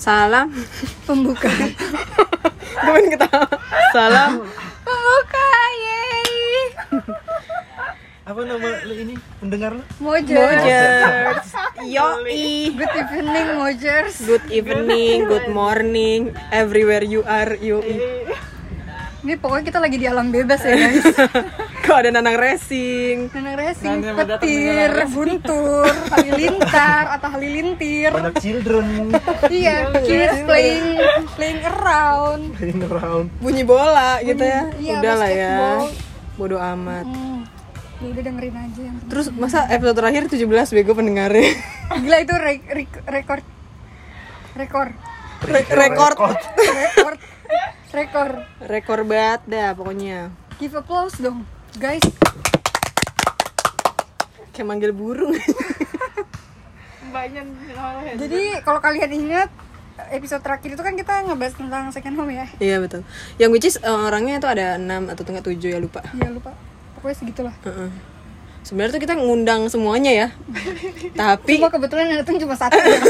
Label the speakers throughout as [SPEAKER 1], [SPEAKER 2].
[SPEAKER 1] Salam
[SPEAKER 2] Pembuka.
[SPEAKER 1] Gue pengen ketawa Salam
[SPEAKER 2] Pembuka, yeay.
[SPEAKER 3] Apa nama lu ini pendengar lu?
[SPEAKER 2] Mojers.
[SPEAKER 1] Mojers Yoi
[SPEAKER 2] Good evening, Mojers.
[SPEAKER 1] Good evening, good morning Everywhere you are, yoi
[SPEAKER 2] Ini pokoknya kita lagi di alam bebas ya, guys.
[SPEAKER 1] Kok ada nanang racing.
[SPEAKER 2] Nenang racing, petir, guntur, halilintar atau halilintir.
[SPEAKER 3] Banyak children.
[SPEAKER 2] Iya, kids playing playing around.
[SPEAKER 3] playing around.
[SPEAKER 1] Bunyi bola gitu ya?
[SPEAKER 2] Iya,
[SPEAKER 1] Udah lah ya.
[SPEAKER 2] basketball.
[SPEAKER 1] Bodo amat.
[SPEAKER 2] Hmm. Ya udah dengerin aja yang
[SPEAKER 1] Terus masa episode terakhir 17 bego pendengarnya?
[SPEAKER 2] Gila itu re- re- rekor. Rekor.
[SPEAKER 1] Re- Rekor.
[SPEAKER 2] Rekor. Rekor.
[SPEAKER 1] Rekor banget dah pokoknya.
[SPEAKER 2] Give applause dong guys.
[SPEAKER 1] Kayak manggil burung.
[SPEAKER 2] Jadi kalau kalian ingat episode terakhir itu kan kita ngebahas tentang second home ya?
[SPEAKER 1] Iya betul. Yang which is eh, orangnya tuh ada 6 atau enggak 7 ya lupa.
[SPEAKER 2] Ya lupa. Pokoknya segitulah.
[SPEAKER 1] Heeh. Sebenarnya tuh kita ngundang semuanya ya. Tapi
[SPEAKER 2] cuma kebetulan yang datang cuma satu. Ya.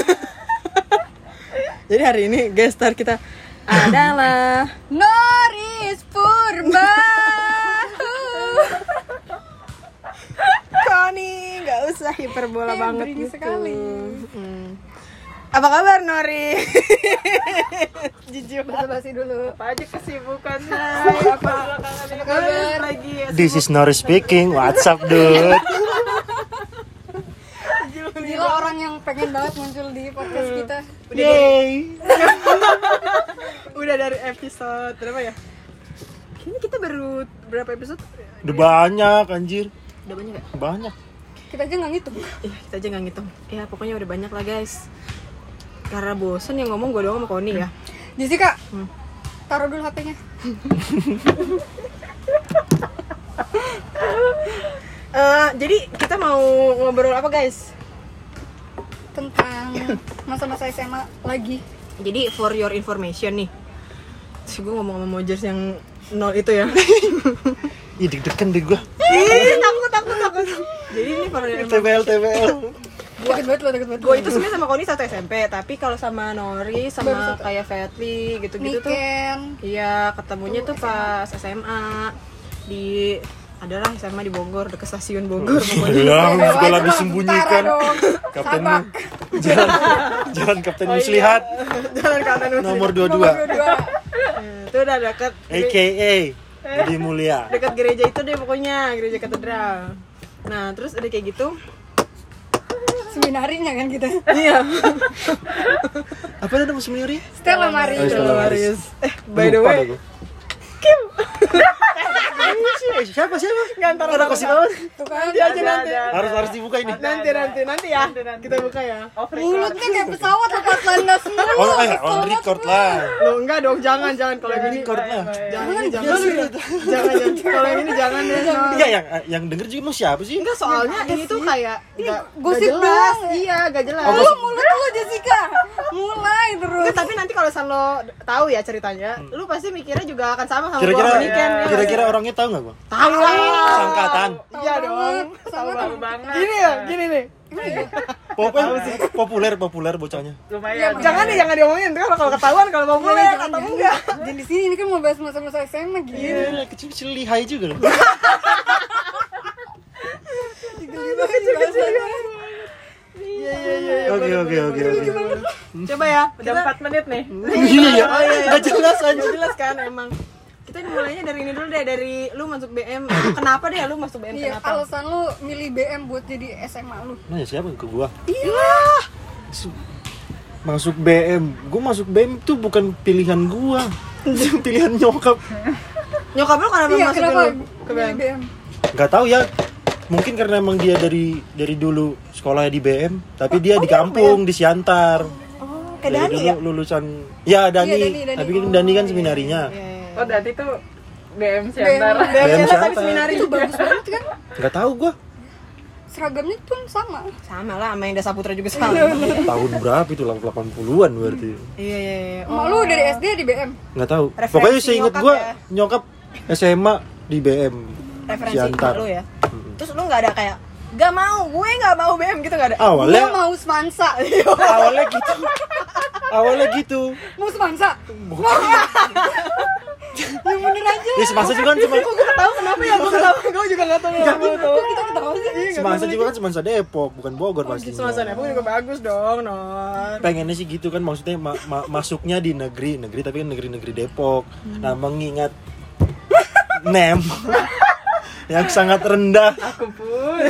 [SPEAKER 1] Jadi hari ini guest star kita adalah
[SPEAKER 2] Noris Purba
[SPEAKER 1] Koni, nggak usah hiperbola
[SPEAKER 2] Eh,
[SPEAKER 1] banget gitu.
[SPEAKER 2] sekali.
[SPEAKER 1] Hmm. Apa kabar Nori? Jujur
[SPEAKER 2] basa basi dulu
[SPEAKER 1] apa aja kesibukannya? apa
[SPEAKER 2] apa kabar
[SPEAKER 1] lagi? ya?
[SPEAKER 3] This is Nori speaking. What's up, dude?
[SPEAKER 2] gila orang yang pengen banget muncul di podcast kita
[SPEAKER 3] Yay.
[SPEAKER 1] Udah dari episode berapa ya? Kayaknya kita baru berapa episode?
[SPEAKER 3] Udah banyak anjir.
[SPEAKER 1] Udah banyak gak?
[SPEAKER 3] Banyak.
[SPEAKER 2] kita aja nggak ngitung
[SPEAKER 1] Iya, kita aja nggak ngitung. Ya pokoknya udah banyak lah guys. Karena bosen yang ngomong gue doang sama Koni ya.
[SPEAKER 2] Jessica
[SPEAKER 1] Hmm.
[SPEAKER 2] taruh dulu HP-nya
[SPEAKER 1] Eh, jadi kita mau ngobrol apa guys?
[SPEAKER 2] tentang masa-masa SMA lagi
[SPEAKER 1] Jadi for your information nih Terus gue ngomong sama Mojers yang nol itu ya.
[SPEAKER 3] Ih, deg-degan deh gua.
[SPEAKER 1] Ih, takut, takut, takut. Jadi ini information
[SPEAKER 3] TBL, TBL.
[SPEAKER 2] deket banget lo deket banget.
[SPEAKER 1] Gue itu sebenarnya sama Koni satu SMP Tapi kalau sama Nori, sama kayak Fatli gitu-gitu tuh. Iya, ketemunya tuh pas SMA Di adalah SMA di Bogor, dekat stasiun Bogor
[SPEAKER 2] Wajib
[SPEAKER 3] disembunyikan.
[SPEAKER 2] tentara dong.
[SPEAKER 3] Kapten
[SPEAKER 2] Sabak.
[SPEAKER 3] Jalan Jalan Kapten Muslihat.
[SPEAKER 1] Jalan Kapten Muslihat.
[SPEAKER 3] Nomor
[SPEAKER 2] Nomor
[SPEAKER 3] 22
[SPEAKER 2] dua.
[SPEAKER 1] Eh, Itu udah deket
[SPEAKER 3] AKA Budi Mulia.
[SPEAKER 1] dekat gereja itu deh pokoknya gereja katedral. Nah terus udah kayak gitu.
[SPEAKER 2] Seminarinya kan kita.
[SPEAKER 1] Iya.
[SPEAKER 3] Apa nama seminari?
[SPEAKER 2] Stella Maris.
[SPEAKER 3] Oh, Stella Maris.
[SPEAKER 1] Marius eh by the way
[SPEAKER 3] Eh, Siapa siapa?
[SPEAKER 1] Ngantar
[SPEAKER 3] Ada kasih tahu.
[SPEAKER 2] tuh kan
[SPEAKER 1] nanti aja nanti.
[SPEAKER 3] Harus harus dibuka ini.
[SPEAKER 1] nanti nanti nanti ya. Kita buka ya.
[SPEAKER 2] Mulutnya kayak pesawat lepas landas mulu
[SPEAKER 3] Oh, eh, on record lah.
[SPEAKER 1] lo enggak dong jangan jangan. Kalau yang ini
[SPEAKER 3] Record lah.
[SPEAKER 1] jangan jangan jangan. kalau yang ini jangan deh no.
[SPEAKER 3] Iya yang yang denger juga emang siapa sih?
[SPEAKER 1] enggak soalnya ini tuh kayak enggak
[SPEAKER 2] gosip
[SPEAKER 1] jelas. iya gak jelas.
[SPEAKER 2] Lu mulut lu Jessica. Mulai terus.
[SPEAKER 1] Tapi nanti kalau lo tahu ya ceritanya, lu pasti mikirnya juga akan sama sama
[SPEAKER 3] Kira-kira
[SPEAKER 1] ya.
[SPEAKER 3] kira-kira orangnya tahu nggak gua?
[SPEAKER 1] tahu lah.
[SPEAKER 3] Sangkatan.
[SPEAKER 1] Iya dong. Tahu banget. Gini ya, gini nih.
[SPEAKER 3] Populer, populer, populer bocahnya.
[SPEAKER 1] Jangan nih, jangan diomongin. Kalau kalau ketahuan kalau mau boleh atau enggak.
[SPEAKER 2] jadi di sini ini kan mau bahas masa-masa SMA gitu
[SPEAKER 3] Iya, kecil-kecil lihai juga loh.
[SPEAKER 1] Iya iya iya.
[SPEAKER 3] Oke oke oke oke.
[SPEAKER 1] Coba ya. Udah 4 menit nih.
[SPEAKER 3] Iya ya. Nggak jelas aja.
[SPEAKER 1] Jelas kan emang. Kita mulainya dari ini dulu deh dari lu masuk BM. Kenapa deh lu masuk BM?
[SPEAKER 2] Iya,
[SPEAKER 1] Kenapa?
[SPEAKER 2] alasan lu milih BM buat jadi SMA lu.
[SPEAKER 3] Nanya siapa ke gua?
[SPEAKER 1] Iya.
[SPEAKER 3] Masuk BM. Gua masuk BM tuh bukan pilihan gua. pilihan nyokap.
[SPEAKER 1] Nyokap lu kenapa
[SPEAKER 2] Iya,
[SPEAKER 1] masukin
[SPEAKER 2] kenapa
[SPEAKER 1] ke BM?
[SPEAKER 2] BM?
[SPEAKER 3] Nggak tahu ya. Mungkin karena emang dia dari dari dulu sekolahnya di BM, tapi dia di kampung di Siantar.
[SPEAKER 1] Oh, kayak
[SPEAKER 3] Dari
[SPEAKER 1] Dani
[SPEAKER 3] dulu
[SPEAKER 1] ya?
[SPEAKER 3] lulusan ya Dani,
[SPEAKER 2] Iya, Dani, Dani.
[SPEAKER 3] tapi kan Dani kan seminarinya.
[SPEAKER 1] Iya, iya.
[SPEAKER 4] Oh, berarti tuh. BM
[SPEAKER 2] BM
[SPEAKER 4] Siantar
[SPEAKER 1] tapi
[SPEAKER 3] Siantar.
[SPEAKER 1] seminari.
[SPEAKER 2] Itu bagus banget kan?
[SPEAKER 3] Nggak tahu gua
[SPEAKER 2] Seragamnya pun sama.
[SPEAKER 1] Sama lah sama yang Desa Putra juga sama.
[SPEAKER 3] tahun berapa itu 80-an berarti.
[SPEAKER 1] Iya iya iya.
[SPEAKER 2] Emak lu dari SD di BM.
[SPEAKER 3] Nggak tahu.
[SPEAKER 1] Referensi
[SPEAKER 3] Pokoknya
[SPEAKER 1] nyokap
[SPEAKER 3] gua
[SPEAKER 1] ya.
[SPEAKER 3] nyokap SMA di BM.
[SPEAKER 1] referensi
[SPEAKER 3] Siantar.
[SPEAKER 1] lu ya. Terus lu nggak ada kayak gak mau, gue nggak mau BM gitu nggak ada.
[SPEAKER 3] Awalnya
[SPEAKER 2] Gua mau semansa.
[SPEAKER 3] awalnya gitu. awalnya gitu
[SPEAKER 2] Mau semansa? Yang bener aja.
[SPEAKER 3] ya semasa juga kan cuma
[SPEAKER 1] Kok gue tahu kenapa ya? Gue ketawa, gue juga gak tahu kenapa.
[SPEAKER 2] Kok kita ketawa sih?
[SPEAKER 3] semasa juga kan semasa Depok bukan Bogor pastinya
[SPEAKER 1] Semasa Depok juga bagus dong, Non.
[SPEAKER 3] pengennya sih gitu kan maksudnya ma- ma- masuknya di negeri negeri tapi kan negeri-negeri Depok nah mengingat nem yang sangat rendah
[SPEAKER 4] Aku pun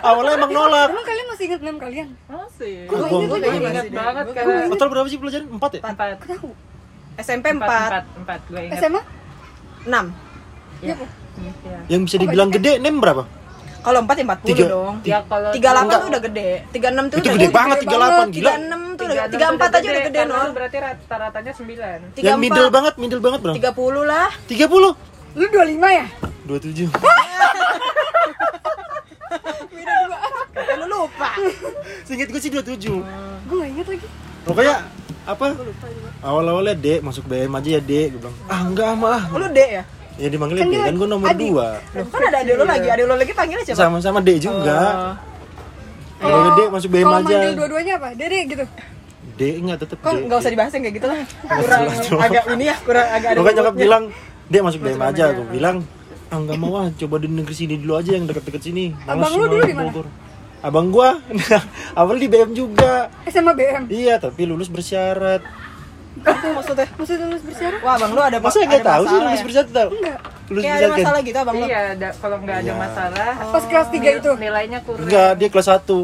[SPEAKER 3] awalnya emang nolak
[SPEAKER 2] Emang kalian masih ingat nama kalian?
[SPEAKER 4] masih.
[SPEAKER 3] Gua-
[SPEAKER 2] ingat
[SPEAKER 4] banget
[SPEAKER 1] Gua-
[SPEAKER 4] karena
[SPEAKER 3] total berapa sih pelajaran empat ya
[SPEAKER 4] empat
[SPEAKER 2] Tahu.
[SPEAKER 1] SMP
[SPEAKER 4] empat
[SPEAKER 1] 4,
[SPEAKER 4] empat empat gue ingat.
[SPEAKER 1] 6.
[SPEAKER 2] SMA?
[SPEAKER 4] Ya.
[SPEAKER 2] Iya,
[SPEAKER 4] Iya.
[SPEAKER 3] yang bisa dibilang gede nem berapa
[SPEAKER 1] Kalau 4 ya 40
[SPEAKER 3] Tiga.
[SPEAKER 1] dong.
[SPEAKER 4] Ya kalau
[SPEAKER 1] 38
[SPEAKER 3] Enggak.
[SPEAKER 1] tuh udah gede. 36 tuh
[SPEAKER 3] itu
[SPEAKER 1] udah
[SPEAKER 3] gede banget 38 gila
[SPEAKER 1] 36 tuh udah 34 aja udah gede, Non.
[SPEAKER 4] Berarti rata-ratanya sembilan.
[SPEAKER 3] yang middle
[SPEAKER 1] 34
[SPEAKER 3] banget middle banget bro
[SPEAKER 1] 30 lah.
[SPEAKER 3] 30
[SPEAKER 2] Lu 25 ya?
[SPEAKER 3] 27
[SPEAKER 1] Kata lu lupa.
[SPEAKER 3] Seinget gue sih 27
[SPEAKER 2] Gue gak inget lagi.
[SPEAKER 3] Pokoknya apa? Awal-awalnya D masuk BM aja ya D Gue bilang ah enggak mah ah.
[SPEAKER 1] Lu D ya?
[SPEAKER 3] Ya dipanggilnya
[SPEAKER 2] Kan
[SPEAKER 3] D kan gue nomor
[SPEAKER 2] adik.
[SPEAKER 3] 2
[SPEAKER 1] Loh, kan ada adik lu lagi. Adik lu lagi panggilnya siapa?
[SPEAKER 3] Sama-sama D juga
[SPEAKER 1] Oh.
[SPEAKER 3] Kalau D masuk BM
[SPEAKER 2] Kalau
[SPEAKER 3] aja
[SPEAKER 2] manggil dua-duanya apa? Dede gitu.
[SPEAKER 3] D enggak tetep
[SPEAKER 1] Kok enggak usah dibahas kayak gitu lah. Kurang agak ini ya, kurang agak ada
[SPEAKER 3] Pokoknya nyokap bilang D masuk BM aja Gue bilang ah enggak mau ah coba di negeri sini dulu aja yang deket-deket sini Males
[SPEAKER 2] Abang lu dulu di mana?
[SPEAKER 3] Abang gua awal di BM juga
[SPEAKER 2] SMA BM.
[SPEAKER 3] Iya tapi lulus bersyarat
[SPEAKER 1] Itu maksudnya.
[SPEAKER 2] Maksudnya lulus bersyarat?
[SPEAKER 1] Wah, Bang lu ada
[SPEAKER 3] Masa
[SPEAKER 1] ada
[SPEAKER 3] enggak tahu sih
[SPEAKER 1] masalah
[SPEAKER 3] lulus
[SPEAKER 1] ya?
[SPEAKER 3] bersyarat tau?
[SPEAKER 2] Enggak.
[SPEAKER 3] Lulus
[SPEAKER 1] Kayak ada
[SPEAKER 3] kan?
[SPEAKER 1] masalah gitu Abang lu.
[SPEAKER 4] Iya, ada- kalau nggak ada
[SPEAKER 3] Iya.
[SPEAKER 4] masalah,
[SPEAKER 2] Pas kelas 3 itu.
[SPEAKER 4] nilainya kurang.
[SPEAKER 3] Enggak, dia kelas 1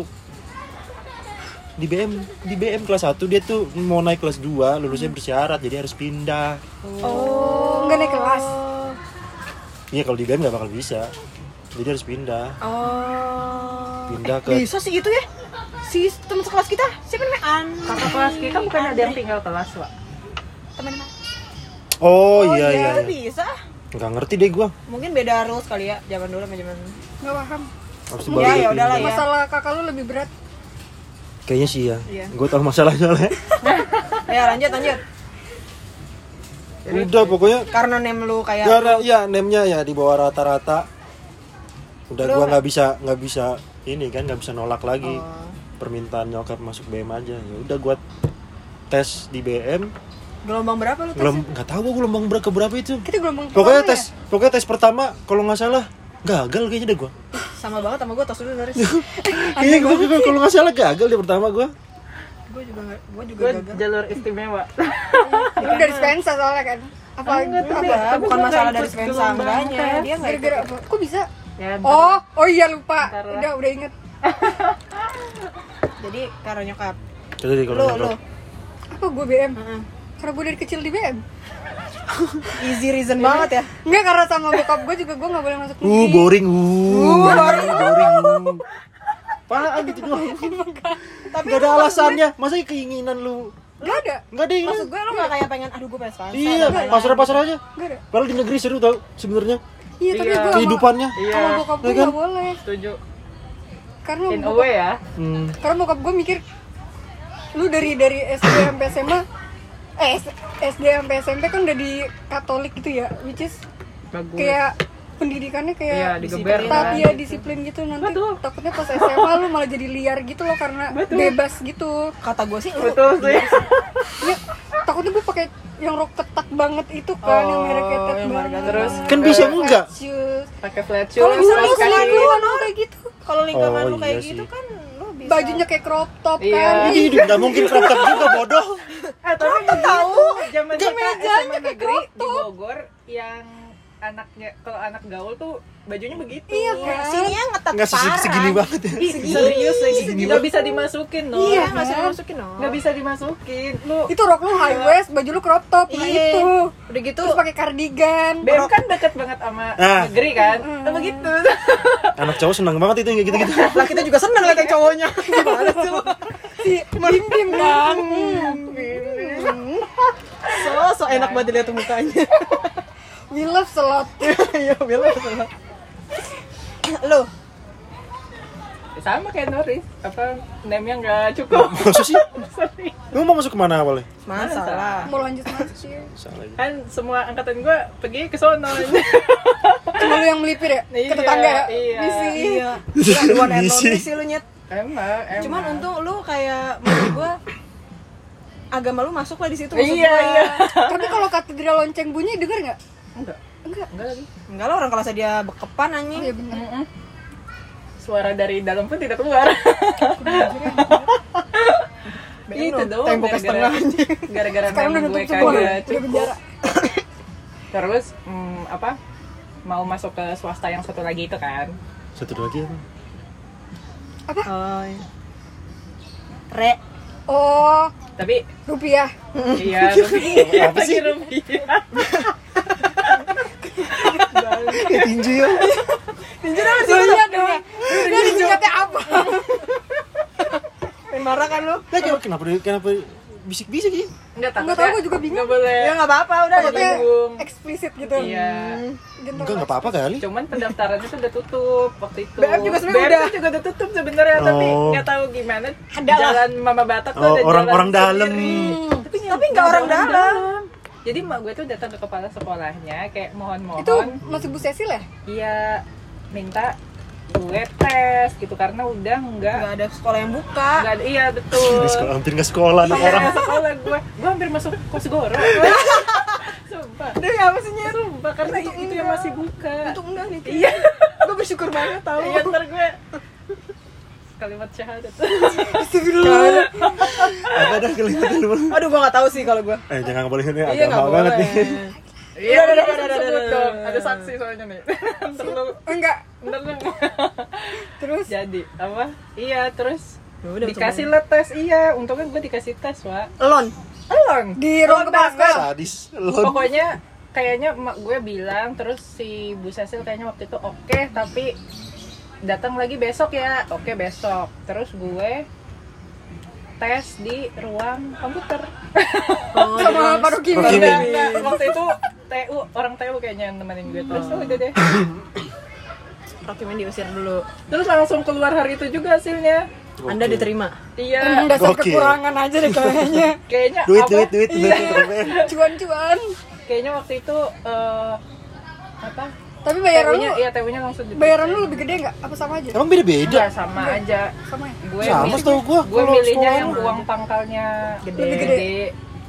[SPEAKER 3] di BM di BM kelas 1 dia tuh mau naik kelas 2 lulusnya bersyarat jadi harus pindah
[SPEAKER 2] Oh, enggak naik kelas.
[SPEAKER 3] iya kalau di BM nggak bakal bisa jadi harus pindah
[SPEAKER 1] Oh.
[SPEAKER 3] Pindah ke
[SPEAKER 1] Bisa sih itu ya. Si teman sekelas kita, siapa namanya? An.
[SPEAKER 4] Kakak kelas kita bukan ada yang tinggal kelas, Pak.
[SPEAKER 1] Teman
[SPEAKER 3] oh, iya iya,
[SPEAKER 1] Itu
[SPEAKER 3] iya.
[SPEAKER 1] bisa.
[SPEAKER 3] nggak ngerti deh gua
[SPEAKER 1] Mungkin beda rules kali ya, zaman dulu sama zaman.
[SPEAKER 2] Enggak paham.
[SPEAKER 3] Itu
[SPEAKER 1] Ya, ya udahlah ya.
[SPEAKER 2] Masalah kakak lu lebih berat.
[SPEAKER 3] kayaknya sih ya
[SPEAKER 1] Iya.
[SPEAKER 3] gue tahu masalah soalnya
[SPEAKER 1] Ya, lanjut lanjut.
[SPEAKER 3] udah pokoknya
[SPEAKER 1] Karena name lu kayak
[SPEAKER 3] karena ya nemnya ya di bawah rata-rata udah
[SPEAKER 1] Lu-
[SPEAKER 3] gua nggak bisa nggak bisa ini kan nggak bisa nolak lagi
[SPEAKER 1] Oh.
[SPEAKER 3] permintaan nyokap masuk BM aja ya udah gua tes di BM
[SPEAKER 1] gelombang berapa lu tes?
[SPEAKER 3] belum nggak tahu gua gelombang berapa berapa itu
[SPEAKER 2] Kita gelombang
[SPEAKER 3] pokoknya
[SPEAKER 2] pertama
[SPEAKER 3] tes pokoknya tes pertama kalau nggak salah gagal kayaknya deh gua
[SPEAKER 1] Sama banget sama gue tos dulu Doris.
[SPEAKER 3] iya gua juga kalau nggak salah gagal di pertama gua
[SPEAKER 1] gue juga nggak- gua juga
[SPEAKER 4] Gue
[SPEAKER 1] gagal.
[SPEAKER 4] jalur istimewa.
[SPEAKER 2] ya. Itu dari Spensa soalnya kan. Apa
[SPEAKER 1] Enggak,
[SPEAKER 2] apa?
[SPEAKER 1] bukan
[SPEAKER 4] gua
[SPEAKER 1] masalah
[SPEAKER 4] nggak
[SPEAKER 1] dari Spensa
[SPEAKER 4] gelombang
[SPEAKER 1] enggaknya. Dia enggak
[SPEAKER 2] Gara-gara apa? Kok bisa?
[SPEAKER 4] Ya,
[SPEAKER 2] Oh, oh iya lupa. Udah, udah inget.
[SPEAKER 1] Jadi karena nyokap.
[SPEAKER 3] jadi kalau
[SPEAKER 1] Lu
[SPEAKER 3] nyokap-
[SPEAKER 1] lu.
[SPEAKER 2] Apa gue BM?
[SPEAKER 1] Heeh.
[SPEAKER 2] Karena gue dari kecil di BM.
[SPEAKER 1] Easy reason banget ya.
[SPEAKER 2] Enggak karena sama bokap gue juga gue nggak boleh masuk
[SPEAKER 3] uh
[SPEAKER 2] negeri.
[SPEAKER 3] boring uh boring boring uh. Apaan gitu doang
[SPEAKER 1] Tapi
[SPEAKER 3] Gak ada alasannya masa keinginan lu
[SPEAKER 2] Gak ada.
[SPEAKER 3] Gak ada
[SPEAKER 1] Maksud gue lu gak kayak pengen aduh gue pengen.
[SPEAKER 3] Iya, pasar-pasar aja.
[SPEAKER 2] Gak ada.
[SPEAKER 3] Padahal di negeri seru tau sebenarnya
[SPEAKER 2] Iya, tapi
[SPEAKER 4] Iya.
[SPEAKER 2] gue sama,
[SPEAKER 3] kehidupannya.
[SPEAKER 4] Iya,
[SPEAKER 2] sama bokap gue
[SPEAKER 3] Ya kan?
[SPEAKER 2] nggak boleh.
[SPEAKER 4] setuju.
[SPEAKER 2] Karena
[SPEAKER 4] In
[SPEAKER 2] bokap,
[SPEAKER 4] way ya.
[SPEAKER 3] Hmm.
[SPEAKER 2] karena bokap gue mikir lu dari dari SD sampai SMA eh S- SD sampai SMP kan udah di Katolik gitu ya, which is
[SPEAKER 4] Bagus.
[SPEAKER 2] kayak pendidikannya
[SPEAKER 4] Iya,
[SPEAKER 2] kayak
[SPEAKER 4] digeber
[SPEAKER 2] ketat
[SPEAKER 4] kan.
[SPEAKER 2] ya disiplin gitu nanti
[SPEAKER 4] Betul.
[SPEAKER 2] takutnya pas SMA lu malah jadi liar gitu loh karena
[SPEAKER 4] Betul.
[SPEAKER 2] bebas gitu
[SPEAKER 1] Kata gue sih lu
[SPEAKER 4] Betul sih.
[SPEAKER 2] ya takutnya gue pakai yang rok ketat banget itu kan yang
[SPEAKER 1] Oh,
[SPEAKER 2] merek ketat
[SPEAKER 1] yang merek
[SPEAKER 2] banget
[SPEAKER 1] terus.
[SPEAKER 3] Kan bisa enggak?
[SPEAKER 4] Pakai flat shoes.
[SPEAKER 1] Kalau misalnya
[SPEAKER 2] Lu selingkuh, lu kayak gitu
[SPEAKER 1] kalau lingkungan
[SPEAKER 3] Oh,
[SPEAKER 1] lu kayak
[SPEAKER 3] iya
[SPEAKER 1] gitu
[SPEAKER 3] sih.
[SPEAKER 1] kan lu bisa.
[SPEAKER 2] bajunya kayak crop top
[SPEAKER 4] Iya.
[SPEAKER 2] kan
[SPEAKER 3] hidup nggak mungkin crop top juga bodoh.
[SPEAKER 4] Eh, tapi tahu zaman kita SMA
[SPEAKER 2] kayak
[SPEAKER 4] negeri di. Bogor yang anaknya kalau anak gaul tuh bajunya begitu.
[SPEAKER 2] Iya kan?
[SPEAKER 1] Sini yang ngetat
[SPEAKER 3] Nggak
[SPEAKER 1] parah.
[SPEAKER 3] segini banget ya.
[SPEAKER 4] Ih, serius lagi. Nggak bisa dimasukin, no.
[SPEAKER 2] Iya,
[SPEAKER 1] Iya, masih
[SPEAKER 2] kan?
[SPEAKER 1] masukin dong.
[SPEAKER 4] Nggak bisa dimasukin. Lu
[SPEAKER 2] itu rok lu high waist baju lu crop top nah
[SPEAKER 1] Iya.
[SPEAKER 2] itu
[SPEAKER 1] Udah gitu
[SPEAKER 2] terus pakai cardigan
[SPEAKER 4] BM kan deket banget sama
[SPEAKER 3] Nah.
[SPEAKER 4] negeri kan? Nah, begitu.
[SPEAKER 3] Anak cowok senang banget itu yang kayak gitu-gitu.
[SPEAKER 1] lah kita juga seneng liat yang cowoknya. Gimana sih lu?
[SPEAKER 2] si bim bim kan
[SPEAKER 1] So, so enak banget dilihat mukanya.
[SPEAKER 2] we love selot
[SPEAKER 1] Iya, bilang salah. Lu,
[SPEAKER 4] Sama kayak Noris. Apa name-nya nggak cukup.
[SPEAKER 3] Masa sih? Lu mau masuk ke mana awalnya?
[SPEAKER 1] masalah.
[SPEAKER 2] mau lanjut
[SPEAKER 3] Salah ya.
[SPEAKER 4] kan semua angkatan gua pergi ke sono.
[SPEAKER 2] cuma lu yang melipir ya ke
[SPEAKER 4] Iya,
[SPEAKER 2] tetangga ya
[SPEAKER 4] iya.
[SPEAKER 2] misi
[SPEAKER 1] Iya. One and
[SPEAKER 3] Misi.
[SPEAKER 1] only sih lu nyet.
[SPEAKER 4] emang, emang.
[SPEAKER 1] Cuman untung lu kayak menurut gua agama lu masuk lah di situ maksud
[SPEAKER 4] Iya,
[SPEAKER 1] gua.
[SPEAKER 4] iya.
[SPEAKER 2] Tapi kalau katedral lonceng bunyi denger nggak?
[SPEAKER 4] Enggak.
[SPEAKER 2] Enggak.
[SPEAKER 4] Enggak lagi.
[SPEAKER 1] enggak lah orang kelasnya dia bekepan
[SPEAKER 2] Oh
[SPEAKER 1] anjing
[SPEAKER 2] iya bener.
[SPEAKER 4] Mm-mm. Suara dari dalam pun tidak keluar. Itu
[SPEAKER 1] lu,
[SPEAKER 4] doang
[SPEAKER 1] temboknya
[SPEAKER 4] gara-gara-
[SPEAKER 1] setengah anjing
[SPEAKER 4] gara-gara
[SPEAKER 2] udah
[SPEAKER 4] gue kagak
[SPEAKER 2] Udah
[SPEAKER 4] cukup terus mm, apa mau masuk ke swasta yang satu lagi itu kan
[SPEAKER 3] Satu lagi apa?
[SPEAKER 1] oh iya. re
[SPEAKER 2] Oh,
[SPEAKER 4] tapi
[SPEAKER 2] rupiah.
[SPEAKER 4] iya rupiah
[SPEAKER 3] Apa sih?
[SPEAKER 4] rupiah
[SPEAKER 3] Kayak tinju ya.
[SPEAKER 1] tinju dong
[SPEAKER 2] Lu lihat dong. Dia disingkatnya apa?
[SPEAKER 1] pengen marah kan lu
[SPEAKER 3] Nah, kenapa kenapa kenapa bisik-bisik ya?
[SPEAKER 4] Enggak takut
[SPEAKER 2] Nggak tahu, gua juga bingung.
[SPEAKER 4] Nggak boleh
[SPEAKER 1] ya nggak apa-apa udah
[SPEAKER 4] Bingung.
[SPEAKER 2] eksplisit gitu.
[SPEAKER 4] iya
[SPEAKER 2] Gentong.
[SPEAKER 3] Enggak enggak apa-apa kali.
[SPEAKER 4] cuman pendaftarannya tuh udah tutup waktu itu
[SPEAKER 1] BM juga sebenarnya udah.
[SPEAKER 4] juga udah tutup sebenarnya tapi
[SPEAKER 3] Oh.
[SPEAKER 4] nggak tahu gimana
[SPEAKER 1] Ada
[SPEAKER 4] jalan Mama Batak tuh
[SPEAKER 3] Oh,
[SPEAKER 4] ada
[SPEAKER 3] orang-
[SPEAKER 4] jalan
[SPEAKER 3] orang dalam.
[SPEAKER 2] Hmm.
[SPEAKER 4] tapi
[SPEAKER 1] Tapi nggak orang dalam.
[SPEAKER 4] Jadi mak gue tuh datang ke kepala sekolahnya kayak mohon-mohon.
[SPEAKER 2] Itu masih Bu Cecil ya?
[SPEAKER 4] iya minta gue tes gitu karena udah nggak
[SPEAKER 1] nggak ada sekolah yang buka.
[SPEAKER 4] Nggak ada iya betul.
[SPEAKER 3] Di sekolah hampir nggak sekolah anak
[SPEAKER 4] Iya,
[SPEAKER 3] orang.
[SPEAKER 4] sekolah gue. Gue hampir masuk kosgoro sumpah.
[SPEAKER 1] Demi apa sih Nyet?
[SPEAKER 4] sumpah karena itu, itu yang masih buka.
[SPEAKER 1] Untuk enggak nih
[SPEAKER 4] iya.
[SPEAKER 1] Gue bersyukur banget tau.
[SPEAKER 4] Iya ntar gue kalimat syahadat.
[SPEAKER 1] Astagfirullah.
[SPEAKER 3] Apa dah kelihatan dulu?
[SPEAKER 1] aduh gue nggak tahu sih kalau gue
[SPEAKER 3] Eh jangan boleh ini
[SPEAKER 1] iya nggak
[SPEAKER 3] agak banget
[SPEAKER 1] boleh
[SPEAKER 3] nih.
[SPEAKER 4] Iya,
[SPEAKER 1] Udah, udah,
[SPEAKER 4] udah,
[SPEAKER 1] udah, udah,
[SPEAKER 4] sebut
[SPEAKER 1] udah,
[SPEAKER 4] dong.
[SPEAKER 1] udah.
[SPEAKER 4] Ada saksi soalnya nih.
[SPEAKER 2] Enggak.
[SPEAKER 4] lu.
[SPEAKER 2] Terus
[SPEAKER 4] Jadi, apa? Iya, terus
[SPEAKER 1] Ya udah,
[SPEAKER 4] dikasih lah tes. Iya, untungnya gue dikasih tes, Wak.
[SPEAKER 1] elon
[SPEAKER 4] Elon.
[SPEAKER 2] di ruang sekolah.
[SPEAKER 3] Sadis. Lon.
[SPEAKER 4] Pokoknya kayaknya emak gue bilang terus si Bu Cecil kayaknya waktu itu oke tapi datang lagi besok ya oke besok terus gue tes di ruang komputer
[SPEAKER 1] oh,
[SPEAKER 2] Sama Pak Ruki.
[SPEAKER 3] Ruki.
[SPEAKER 4] Enggak, enggak. waktu itu TU orang TU kayaknya yang nemenin gue terus
[SPEAKER 1] Oh.
[SPEAKER 4] udah deh
[SPEAKER 1] Rocky main diusir dulu
[SPEAKER 4] terus langsung keluar hari itu juga hasilnya
[SPEAKER 1] anda diterima
[SPEAKER 4] iya
[SPEAKER 2] dasar
[SPEAKER 3] Oke.
[SPEAKER 2] kekurangan aja deh kayaknya.
[SPEAKER 4] kayaknya
[SPEAKER 3] Duit
[SPEAKER 4] apa
[SPEAKER 3] duit duit
[SPEAKER 4] iya,
[SPEAKER 3] duit.
[SPEAKER 2] Cuan-cuan.
[SPEAKER 4] kayaknya waktu itu eh, apa
[SPEAKER 2] Tapi bayaran lu,
[SPEAKER 4] iya TU-nya langsung
[SPEAKER 2] bayaran lu lebih gede nggak? Apa sama aja?
[SPEAKER 3] Emang beda-beda?
[SPEAKER 4] Enggak, sama aja
[SPEAKER 2] Sama ya?
[SPEAKER 4] gue
[SPEAKER 3] Sama
[SPEAKER 4] milih-
[SPEAKER 3] setahu gua
[SPEAKER 4] gue
[SPEAKER 3] kalau
[SPEAKER 4] milihnya yang uang pangkalnya
[SPEAKER 1] Gede.
[SPEAKER 2] Lebih
[SPEAKER 4] gede,
[SPEAKER 2] gede.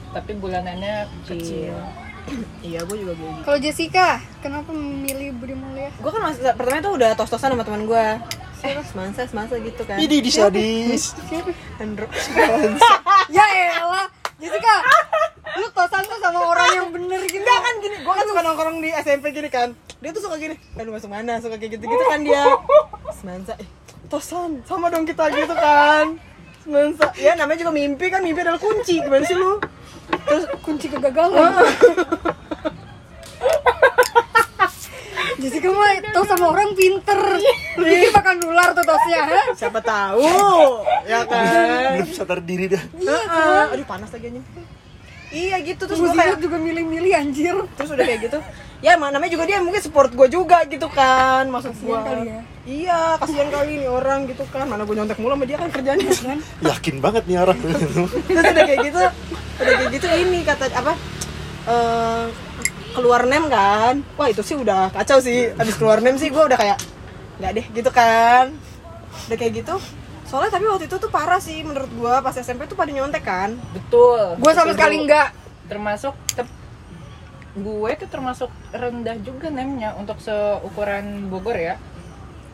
[SPEAKER 4] tapi bulanannya kecil
[SPEAKER 1] Kecil. iya gue juga gitu
[SPEAKER 2] Kalau Jessica, kenapa memilih Budi Mulia?
[SPEAKER 1] gue kan mas pertama tuh udah tos-tosan sama teman gue eh semansa semansa gitu kan
[SPEAKER 3] Ini di sadis.
[SPEAKER 1] Andro
[SPEAKER 2] ya elah, Jessica, lu tosan tuh sama orang yang bener gitu.
[SPEAKER 1] Enggak kan gini, gue kan suka nongkrong di SMP gini kan. Dia tuh suka gini, eh lu masuk mana, suka kayak gitu-gitu kan dia. Semansa, eh tosan, sama dong kita gitu kan. Semansa, ya namanya juga mimpi kan, mimpi adalah kunci, gimana sih lu?
[SPEAKER 2] Terus kunci kegagalan. Jessica mah tau sama orang pinter. Lu pikir bakal nular tuh tosnya, ha?
[SPEAKER 1] Siapa tahu, ya kan
[SPEAKER 3] Belum sadar diri dah.
[SPEAKER 1] Heeh. Aduh panas lagi anjing Iya gitu, terus gue kayak,
[SPEAKER 2] juga milih-milih anjir.
[SPEAKER 1] terus udah kayak gitu Ya emang namanya juga dia mungkin support gue juga gitu kan Maksud gue
[SPEAKER 2] ya.
[SPEAKER 1] Iya, kasihan kali nih orang gitu kan Mana gue nyontek mulu sama dia kan kerjanya kan
[SPEAKER 3] Yakin banget nih orang.
[SPEAKER 1] terus udah kayak gitu udah kayak gitu ini kata apa eh keluar nem kan? Wah itu sih udah kacau sih. Abis keluar nem sih gue udah kayak nggak deh gitu kan. Udah kayak gitu. Soalnya tapi waktu itu tuh parah sih menurut gue pas SMP tuh pada nyontek kan.
[SPEAKER 4] Betul.
[SPEAKER 2] Gue sama sekali enggak.
[SPEAKER 4] termasuk tep- gue tuh termasuk rendah juga nemnya untuk seukuran Bogor ya.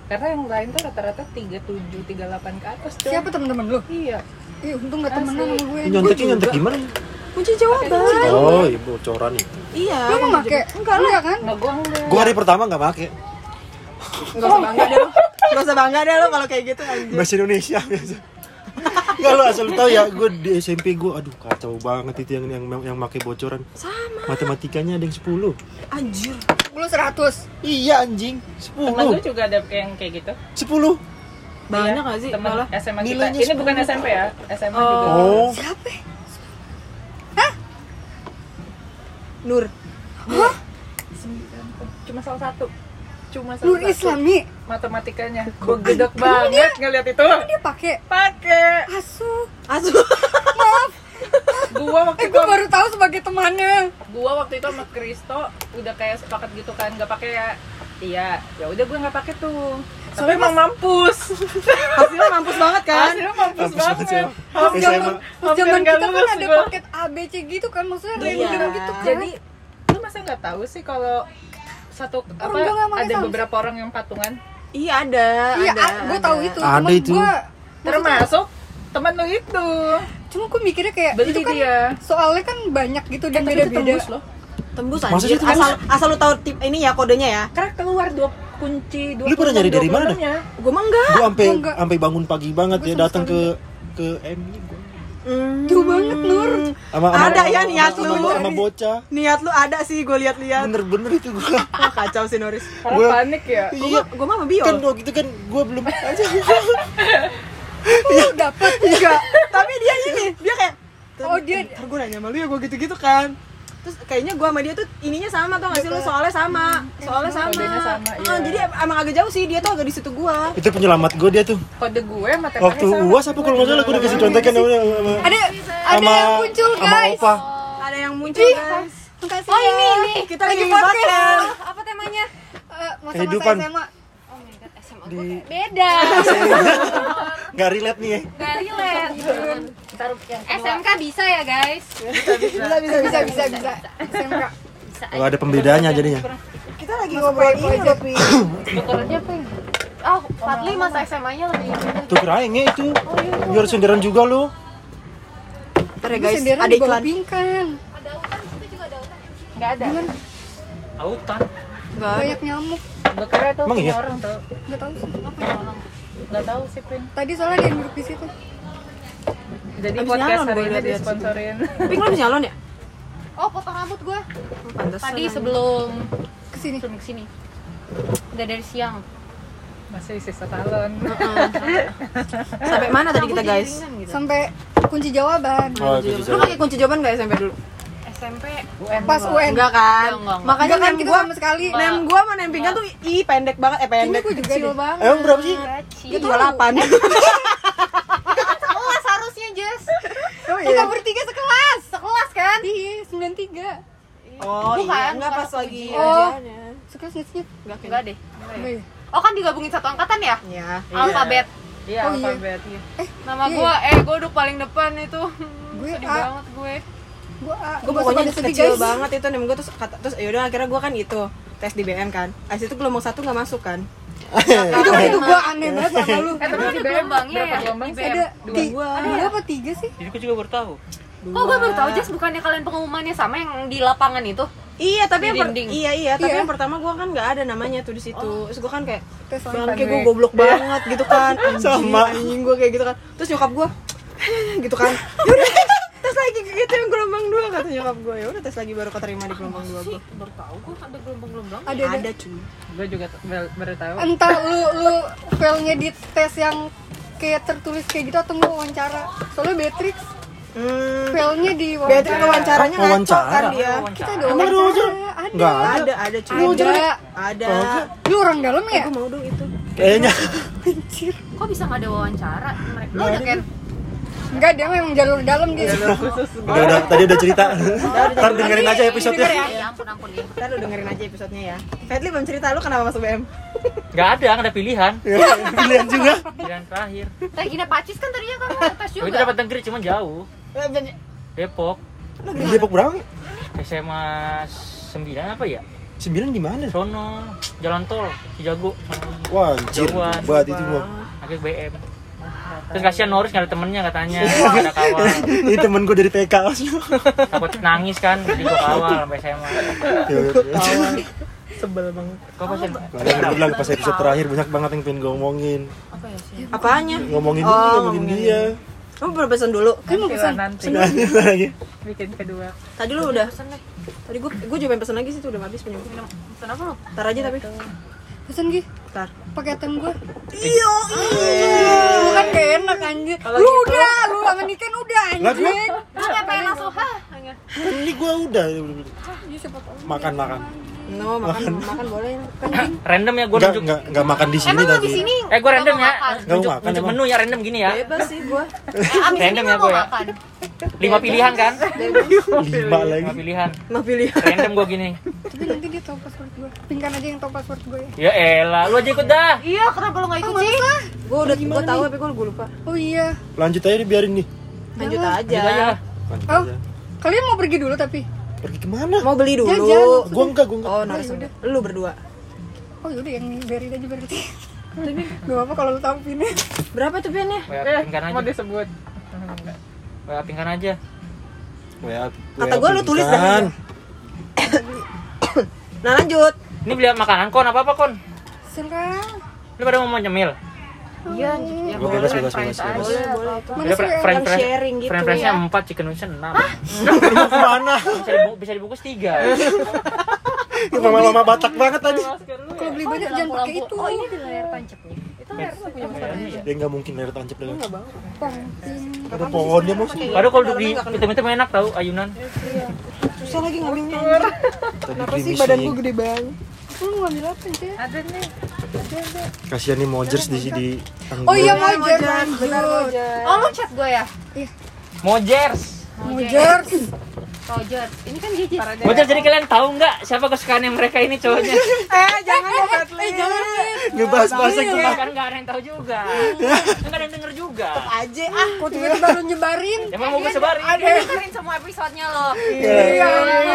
[SPEAKER 4] Karena yang lain tuh rata-rata 37 38 ke atas tuh
[SPEAKER 2] Siapa temen-temen lu?
[SPEAKER 4] iya.
[SPEAKER 2] Ih, untung gak temenan sama gue.
[SPEAKER 3] Nyonteknya nyontek gimana?
[SPEAKER 1] Kunci jawaban.
[SPEAKER 3] Oh, iya bocoran itu.
[SPEAKER 1] iya
[SPEAKER 2] Lu mau make? Enggak lah. Kan?
[SPEAKER 4] nggak gue enggak.
[SPEAKER 3] Gua hari pertama nggak make
[SPEAKER 1] nggak usah bangga deh lo nggak usah bangga deh lo kalau kayak gitu anjir
[SPEAKER 3] bahasa Indonesia biasa. Enggak lu asal lu tahu ya, gue di SMP gue, aduh kacau banget itu yang yang yang make bocoran.
[SPEAKER 1] sama.
[SPEAKER 3] Matematikanya ada yang 10
[SPEAKER 1] anjir.
[SPEAKER 2] Lu 100.
[SPEAKER 3] Iya anjing,
[SPEAKER 4] temen lu
[SPEAKER 3] 10
[SPEAKER 4] juga ada yang kayak gitu.
[SPEAKER 3] 10
[SPEAKER 1] banyak gak sih?
[SPEAKER 4] temen
[SPEAKER 1] malah.
[SPEAKER 4] SMA kita. Ini bukan SMP ya SMA
[SPEAKER 1] Oh.
[SPEAKER 4] juga.
[SPEAKER 3] Oh,
[SPEAKER 2] Siapa?
[SPEAKER 1] Nur.
[SPEAKER 4] Cuma salah satu. Cuma salah
[SPEAKER 2] Nur
[SPEAKER 4] satu.
[SPEAKER 2] Islami.
[SPEAKER 4] matematikanya. Gue gedek banget ngeliat itu.
[SPEAKER 2] Dia pakai
[SPEAKER 4] pakai
[SPEAKER 2] asu.
[SPEAKER 1] asu.
[SPEAKER 2] Maaf.
[SPEAKER 4] gua waktu
[SPEAKER 2] Eh,
[SPEAKER 4] itu
[SPEAKER 2] baru tahu sebagai temannya.
[SPEAKER 4] gua waktu itu sama Kristo udah kayak sepakat gitu kan nggak pakai ya. Iya ya udah gue nggak pakai tuh tapi emang mampus.
[SPEAKER 1] Hasilnya mampus banget kan?
[SPEAKER 4] Hasilnya mampus
[SPEAKER 3] Mampus banget
[SPEAKER 4] banget.
[SPEAKER 3] SMA.
[SPEAKER 2] zaman pas
[SPEAKER 4] Hampir
[SPEAKER 2] zaman kita kan ada
[SPEAKER 4] gua.
[SPEAKER 2] paket ABC gitu kan? Maksudnya
[SPEAKER 1] Iya.
[SPEAKER 2] random gitu kan?
[SPEAKER 4] Jadi lu masa nggak tahu sih kalau satu apa
[SPEAKER 2] gua
[SPEAKER 4] ada beberapa orang yang patungan?
[SPEAKER 1] Iya ada
[SPEAKER 2] iya
[SPEAKER 1] ada,
[SPEAKER 2] gue tahu itu.
[SPEAKER 3] Ada
[SPEAKER 2] cuman
[SPEAKER 3] itu.
[SPEAKER 2] gue
[SPEAKER 4] termasuk temen lu itu.
[SPEAKER 2] Cuma gue mikirnya kayak
[SPEAKER 4] Beli
[SPEAKER 2] itu kan
[SPEAKER 4] dia.
[SPEAKER 2] soalnya kan banyak gitu dan
[SPEAKER 4] Tapi itu
[SPEAKER 2] beda-beda.
[SPEAKER 4] tembus loh.
[SPEAKER 1] Tembus
[SPEAKER 3] tembus?
[SPEAKER 1] asal asal lu tahu tip ini ya kodenya ya.
[SPEAKER 4] Karena keluar dua kunci dua
[SPEAKER 3] Lu pernah nyari dari mana
[SPEAKER 1] gue mah enggak
[SPEAKER 3] Gue sampai sampai bangun pagi banget
[SPEAKER 2] Gua
[SPEAKER 3] ya datang ke ke MI gua.
[SPEAKER 1] Hmm.
[SPEAKER 2] jauh banget Nur
[SPEAKER 3] Sama sama-
[SPEAKER 1] Ada ya niat
[SPEAKER 3] sama,
[SPEAKER 1] lu.
[SPEAKER 3] sama bocah.
[SPEAKER 1] niat lu ada sih gue lihat-lihat
[SPEAKER 3] Bener-bener itu gua.
[SPEAKER 1] wah kacau sih Noris
[SPEAKER 4] karena
[SPEAKER 3] Gua-
[SPEAKER 4] panik ya
[SPEAKER 3] Iya.
[SPEAKER 1] gue mah sama Biol
[SPEAKER 3] Kan waktu itu kan gua belum aja.
[SPEAKER 2] oh dapat
[SPEAKER 1] enggak tapi dia ini dia kayak
[SPEAKER 2] Oh, dia-
[SPEAKER 1] ntar gue nanya sama lu ya gue gitu-gitu kan terus kayaknya gue sama dia tuh ininya sama tuh nggak sih lu soalnya sama soalnya sama,
[SPEAKER 4] sama,
[SPEAKER 1] Ah,
[SPEAKER 4] iya.
[SPEAKER 1] jadi em- emang agak jauh sih dia tuh agak di situ gue
[SPEAKER 3] itu penyelamat gua dia tuh.
[SPEAKER 4] kode gue sama temanya
[SPEAKER 3] Waktu
[SPEAKER 4] sama
[SPEAKER 3] UAS apa kalau nggak salah gua udah kasih contekan sama
[SPEAKER 2] ada ada
[SPEAKER 3] sama
[SPEAKER 2] yang muncul
[SPEAKER 3] sama
[SPEAKER 2] guys
[SPEAKER 3] Opa.
[SPEAKER 1] ada yang muncul guys
[SPEAKER 2] Makasih
[SPEAKER 5] Oh
[SPEAKER 2] ya.
[SPEAKER 5] ini ini
[SPEAKER 1] kita lagi
[SPEAKER 2] podcast.
[SPEAKER 5] apa temanya?
[SPEAKER 2] Masa-masa
[SPEAKER 3] Kehidupan.
[SPEAKER 2] SMA
[SPEAKER 5] Oh my god SMA
[SPEAKER 3] Di-
[SPEAKER 5] gue beda.
[SPEAKER 3] Nggak relate nih ya.
[SPEAKER 5] Gak relate. SMK bisa ya guys?
[SPEAKER 2] bisa bisa bisa bisa bisa SMK
[SPEAKER 5] Bisa.
[SPEAKER 3] Oh, ada pembedanya jadinya.
[SPEAKER 1] kita lagi ngobrol ini loh Pi.
[SPEAKER 4] tukerannya apa
[SPEAKER 5] Oh, Fadli masa SMA-nya lebih
[SPEAKER 3] Tuh keraingnya itu. Biar senderan juga lu.
[SPEAKER 1] Ntar ya guys ada
[SPEAKER 2] di bawah
[SPEAKER 1] iklan
[SPEAKER 2] pingkan
[SPEAKER 4] nggak ada
[SPEAKER 6] Autan.
[SPEAKER 1] Nggak ada.
[SPEAKER 2] banyak nyamuk
[SPEAKER 4] gue kira itu
[SPEAKER 3] Emang
[SPEAKER 4] punya
[SPEAKER 3] iya?
[SPEAKER 4] orang tuh
[SPEAKER 2] nggak tahu sih
[SPEAKER 4] nggak tahu sih Pin
[SPEAKER 2] tadi soalnya ada yang duduk di situ
[SPEAKER 4] jadi
[SPEAKER 1] Abis
[SPEAKER 4] podcast hari ini disponsorin
[SPEAKER 1] Pink lu habis nyalon ya?
[SPEAKER 5] Oh, potong rambut gue.
[SPEAKER 1] Pantesan.
[SPEAKER 5] Tadi sebelum
[SPEAKER 2] ke sini
[SPEAKER 5] sebelum ke sini. Udah dari siang.
[SPEAKER 4] masih sisa salon
[SPEAKER 1] Sampai mana tadi kita guys?
[SPEAKER 5] gitu.
[SPEAKER 2] sampai kunci jawaban
[SPEAKER 3] Oh, itu
[SPEAKER 1] Lu
[SPEAKER 3] bisa.
[SPEAKER 1] pakai kunci jawaban gak SMP dulu?
[SPEAKER 5] SMP
[SPEAKER 4] UN
[SPEAKER 2] pas. UN
[SPEAKER 1] Enggak kan?
[SPEAKER 5] Enggak, enggak.
[SPEAKER 1] Makanya
[SPEAKER 2] Enggak kan
[SPEAKER 1] nem
[SPEAKER 2] kita
[SPEAKER 1] gua
[SPEAKER 2] sama sekali
[SPEAKER 1] nem gua sama nem pingkan tuh ih pendek banget eh pendek
[SPEAKER 2] gua juga
[SPEAKER 1] kecil
[SPEAKER 2] deh.
[SPEAKER 1] banget.
[SPEAKER 3] Emang berapa sih?
[SPEAKER 5] Gaci.
[SPEAKER 1] Dia 28.
[SPEAKER 5] Sekelas harusnya Jess.
[SPEAKER 1] Oh
[SPEAKER 2] kita bertiga sekelas
[SPEAKER 5] Sekelas kan?
[SPEAKER 2] iya 93
[SPEAKER 1] Oh
[SPEAKER 5] Bukan,
[SPEAKER 1] iya, enggak pas lagi
[SPEAKER 2] Oh. sekelas nggak sih
[SPEAKER 1] Enggak
[SPEAKER 5] deh.
[SPEAKER 2] Enggak ya?
[SPEAKER 5] Oh kan digabungin satu angkatan ya?
[SPEAKER 1] Iya.
[SPEAKER 5] Alfabet.
[SPEAKER 4] iya
[SPEAKER 2] Oh, iya.
[SPEAKER 4] alfabet
[SPEAKER 5] Nama
[SPEAKER 2] Iya.
[SPEAKER 5] gue, eh gue udah paling depan itu.
[SPEAKER 2] Gue
[SPEAKER 5] Sedih
[SPEAKER 2] A.
[SPEAKER 5] banget gue.
[SPEAKER 2] gua
[SPEAKER 1] Gue
[SPEAKER 2] Gua
[SPEAKER 1] pokoknya kecil
[SPEAKER 2] guys.
[SPEAKER 1] banget itu nem gua terus kata terus yaudah akhirnya gua kan itu tes di BM kan. Abis itu gelombang satu nggak masuk kan.
[SPEAKER 2] Itu itu gua aneh banget sama lu
[SPEAKER 4] eh tapi di
[SPEAKER 5] ada
[SPEAKER 4] BM
[SPEAKER 5] gelombangnya
[SPEAKER 4] berapa
[SPEAKER 5] ya?
[SPEAKER 4] gelombang
[SPEAKER 5] Di
[SPEAKER 4] sih
[SPEAKER 5] BM?
[SPEAKER 2] ada
[SPEAKER 4] dua
[SPEAKER 1] dua
[SPEAKER 2] apa tiga sih
[SPEAKER 6] Jadi gue juga baru tahu.
[SPEAKER 5] Kok gue baru tahu Jess bukannya kalian pengumumannya sama yang di lapangan itu?
[SPEAKER 1] Iya, tapi
[SPEAKER 5] Di
[SPEAKER 1] yang per-
[SPEAKER 5] dinding.
[SPEAKER 1] iya iya, tapi
[SPEAKER 2] Iya.
[SPEAKER 1] yang pertama gua kan nggak ada namanya tuh di situ. Terus gua kan kayak bangke gue goblok banget gitu kan. Anjing,
[SPEAKER 3] Sama.
[SPEAKER 1] anjing gue kayak gitu kan. Terus nyokap gua gitu kan. Yaudah tes, lagi gitu yang gelombang dua kata nyokap gue. Ya udah tes lagi baru keterima di gelombang dua gue.
[SPEAKER 5] Baru tahu gue ada gelombang-gelombang.
[SPEAKER 2] ada ada
[SPEAKER 1] Ada cuy.
[SPEAKER 4] gue juga baru tahu
[SPEAKER 2] entah lu lu failnya di tes yang kayak tertulis kayak gitu atau nggak wawancara soalnya Beatrix
[SPEAKER 1] Hmm.
[SPEAKER 2] failnya di
[SPEAKER 1] Beatrix wawancaranya
[SPEAKER 3] Oh,
[SPEAKER 1] ngaco kan
[SPEAKER 3] wawancara.
[SPEAKER 1] dia.
[SPEAKER 2] kita ada wawancara
[SPEAKER 3] wawancara?
[SPEAKER 2] ada
[SPEAKER 3] Nggak ada.
[SPEAKER 1] Ada, ada cuy.
[SPEAKER 2] ada
[SPEAKER 1] Ada.
[SPEAKER 2] lu orang dalam ya
[SPEAKER 1] Gue mau dong itu.
[SPEAKER 3] Kayaknya.
[SPEAKER 5] Kok bisa nggak ada wawancara? Mereka lo udah kan?
[SPEAKER 2] Enggak dia memang jalur dalam dia
[SPEAKER 3] Udah udah tadi udah cerita. Ntar dengerin aja episode-nya.
[SPEAKER 5] Ya ampun ampun ya.
[SPEAKER 1] Ntar lu dengerin aja episodenya ya. Fetli belum cerita lu kenapa masuk BM?
[SPEAKER 6] Gak ada, nggak ada pilihan.
[SPEAKER 3] Pilihan juga.
[SPEAKER 6] Pilihan terakhir.
[SPEAKER 5] Kayak gini Pacis kan tadinya kamu tes
[SPEAKER 6] Oh,
[SPEAKER 5] juga.
[SPEAKER 6] itu dapat negeri cuman jauh. Depok.
[SPEAKER 3] Di Depok berapa?
[SPEAKER 6] SMA 9 apa ya?
[SPEAKER 3] Sembilan di mana?
[SPEAKER 6] Sono, jalan tol, Cijago.
[SPEAKER 3] Wah, anjir.
[SPEAKER 6] Jauhan.
[SPEAKER 3] Buat itu gua.
[SPEAKER 6] Akhir BM. Terus kasihan Norris nggak ada temennya katanya, nggak ada kawal.
[SPEAKER 3] Ini temen gua dari TK.
[SPEAKER 6] Takut nangis kan, jadi gua kawal sampai SMA.
[SPEAKER 3] Ya udah.
[SPEAKER 1] Sebel banget.
[SPEAKER 6] Kok pas
[SPEAKER 3] Makanya gua bilang pas episode terakhir banyak banget yang pengen ngomongin.
[SPEAKER 1] Apanya?
[SPEAKER 3] Ngomongin
[SPEAKER 1] Oh,
[SPEAKER 3] ini, ngomongin
[SPEAKER 1] ngomongin
[SPEAKER 3] dia.
[SPEAKER 1] Kamu belum pesen dulu?
[SPEAKER 2] kan mau pesan
[SPEAKER 4] nanti
[SPEAKER 3] lagi.
[SPEAKER 4] bikin kedua
[SPEAKER 1] Tadi lu udah. Tadi gue gue juga pengen pesen lagi sih tuh udah habis punya gue.
[SPEAKER 5] Kenapa lo?
[SPEAKER 1] Ntar aja tapi.
[SPEAKER 2] Pesan gih
[SPEAKER 1] Ntar.
[SPEAKER 2] pakai ATM gua
[SPEAKER 1] Iya.
[SPEAKER 2] lu kan gak enak anjir lu udah lu sama Niken udah
[SPEAKER 3] Lah, gua-
[SPEAKER 2] anjir
[SPEAKER 5] Lo kayak pengen langsung hah?
[SPEAKER 3] Kan ini gua udah
[SPEAKER 2] Iya, siapa tahu.
[SPEAKER 3] makan makan.
[SPEAKER 1] No, makan makan boleh. Kan
[SPEAKER 6] Random ya gue nunjuk.
[SPEAKER 3] enggak enggak makan di sini
[SPEAKER 5] Emang lo
[SPEAKER 3] tapi.
[SPEAKER 5] di sini?
[SPEAKER 6] Eh gue random
[SPEAKER 5] nggak
[SPEAKER 6] ya?
[SPEAKER 3] Nggak
[SPEAKER 6] nunjuk,
[SPEAKER 3] makan
[SPEAKER 6] nunjuk menu ya random gini ya.
[SPEAKER 1] bebas sih gua.
[SPEAKER 5] Abis ini
[SPEAKER 6] Random ya,
[SPEAKER 5] nggak
[SPEAKER 6] gua ya.
[SPEAKER 5] Makan.
[SPEAKER 6] lima pilihan kan
[SPEAKER 3] lima lagi
[SPEAKER 6] lima pilihan
[SPEAKER 1] Mah pilih.
[SPEAKER 6] random gue gini
[SPEAKER 2] Tapi nanti dia tahu password gue. Pingkan aja yang tahu password gue ya.
[SPEAKER 6] ya elah lu aja ikut dah
[SPEAKER 5] Iya, kenapa lu gak ikut
[SPEAKER 2] Oh,
[SPEAKER 5] sih?
[SPEAKER 1] Gue udah gue tahu tapi gue lupa.
[SPEAKER 2] Oh iya.
[SPEAKER 3] lanjut aja dibiarin nih
[SPEAKER 1] Lanjut
[SPEAKER 2] Jangan.
[SPEAKER 6] Lanjut aja
[SPEAKER 1] aja.
[SPEAKER 2] Oh,
[SPEAKER 3] aja
[SPEAKER 2] kalian mau pergi dulu tapi?
[SPEAKER 3] pergi ke mana
[SPEAKER 1] Mau beli dulu.
[SPEAKER 3] Gua enggak gua enggak
[SPEAKER 1] Oh, narasumber. Lu berdua.
[SPEAKER 2] Oh yaudah yang buried aja berarti. Tapi gak apa kalau lu tahu pinnya.
[SPEAKER 1] Berapa tuh piannya?
[SPEAKER 6] WA
[SPEAKER 4] Eh, mau
[SPEAKER 6] aja
[SPEAKER 4] disebut.
[SPEAKER 6] WA pingkan aja
[SPEAKER 3] WA,
[SPEAKER 1] Kata gua lu tulis dah. Nah, lanjut.
[SPEAKER 6] ini beli makanan kon apa apa kon
[SPEAKER 2] Serang.
[SPEAKER 6] lu pada mau nyemil
[SPEAKER 5] Iya, ya
[SPEAKER 3] Gua bebas bebas bebas bebas
[SPEAKER 5] aja.
[SPEAKER 1] boleh.
[SPEAKER 2] Mana
[SPEAKER 6] friend
[SPEAKER 1] sharing gitu
[SPEAKER 6] friend
[SPEAKER 1] ya?
[SPEAKER 6] empat chicken wings enam
[SPEAKER 3] Mau ke mana
[SPEAKER 6] bisa dibungkus, bisa dibungkus tiga
[SPEAKER 3] mama-mama Batak banget tadi
[SPEAKER 2] kalau beli banyak jangan pakai itu.
[SPEAKER 5] Oh, ini di layar tancapnya.
[SPEAKER 3] Dia nggak mungkin layar tancap
[SPEAKER 2] Pongping.
[SPEAKER 3] ada pohonnya mau sih
[SPEAKER 6] Padahal kalau duduk di itu enak tau ayunan.
[SPEAKER 1] Susah lagi ngambilnya.
[SPEAKER 3] kenapa
[SPEAKER 1] sih badan gua gede banget?
[SPEAKER 2] Lu mau ngambil apa sih?
[SPEAKER 4] Ada nih.
[SPEAKER 3] kasihan nih Mojers di sini
[SPEAKER 2] Oh iya jar
[SPEAKER 1] benar. Mojar.
[SPEAKER 5] Oh, lu chat gue ya?
[SPEAKER 6] Mojers.
[SPEAKER 5] Roger. Ini kan gadget.
[SPEAKER 6] Mojers jadi kalian tahu nggak siapa kesukaannya mereka ini cowoknya?
[SPEAKER 1] Eh, jangan dong, Kathleen.
[SPEAKER 3] ngebahas bahasa
[SPEAKER 6] Iya, kan nggak ada yang tahu juga. Nggak ada yang denger juga.
[SPEAKER 1] Aja ah.
[SPEAKER 2] Kok tiba-tiba lu nyebarin?
[SPEAKER 6] Emang mau gue sebarin?
[SPEAKER 5] Ada dengerin semua episodenya lo.
[SPEAKER 3] Iya,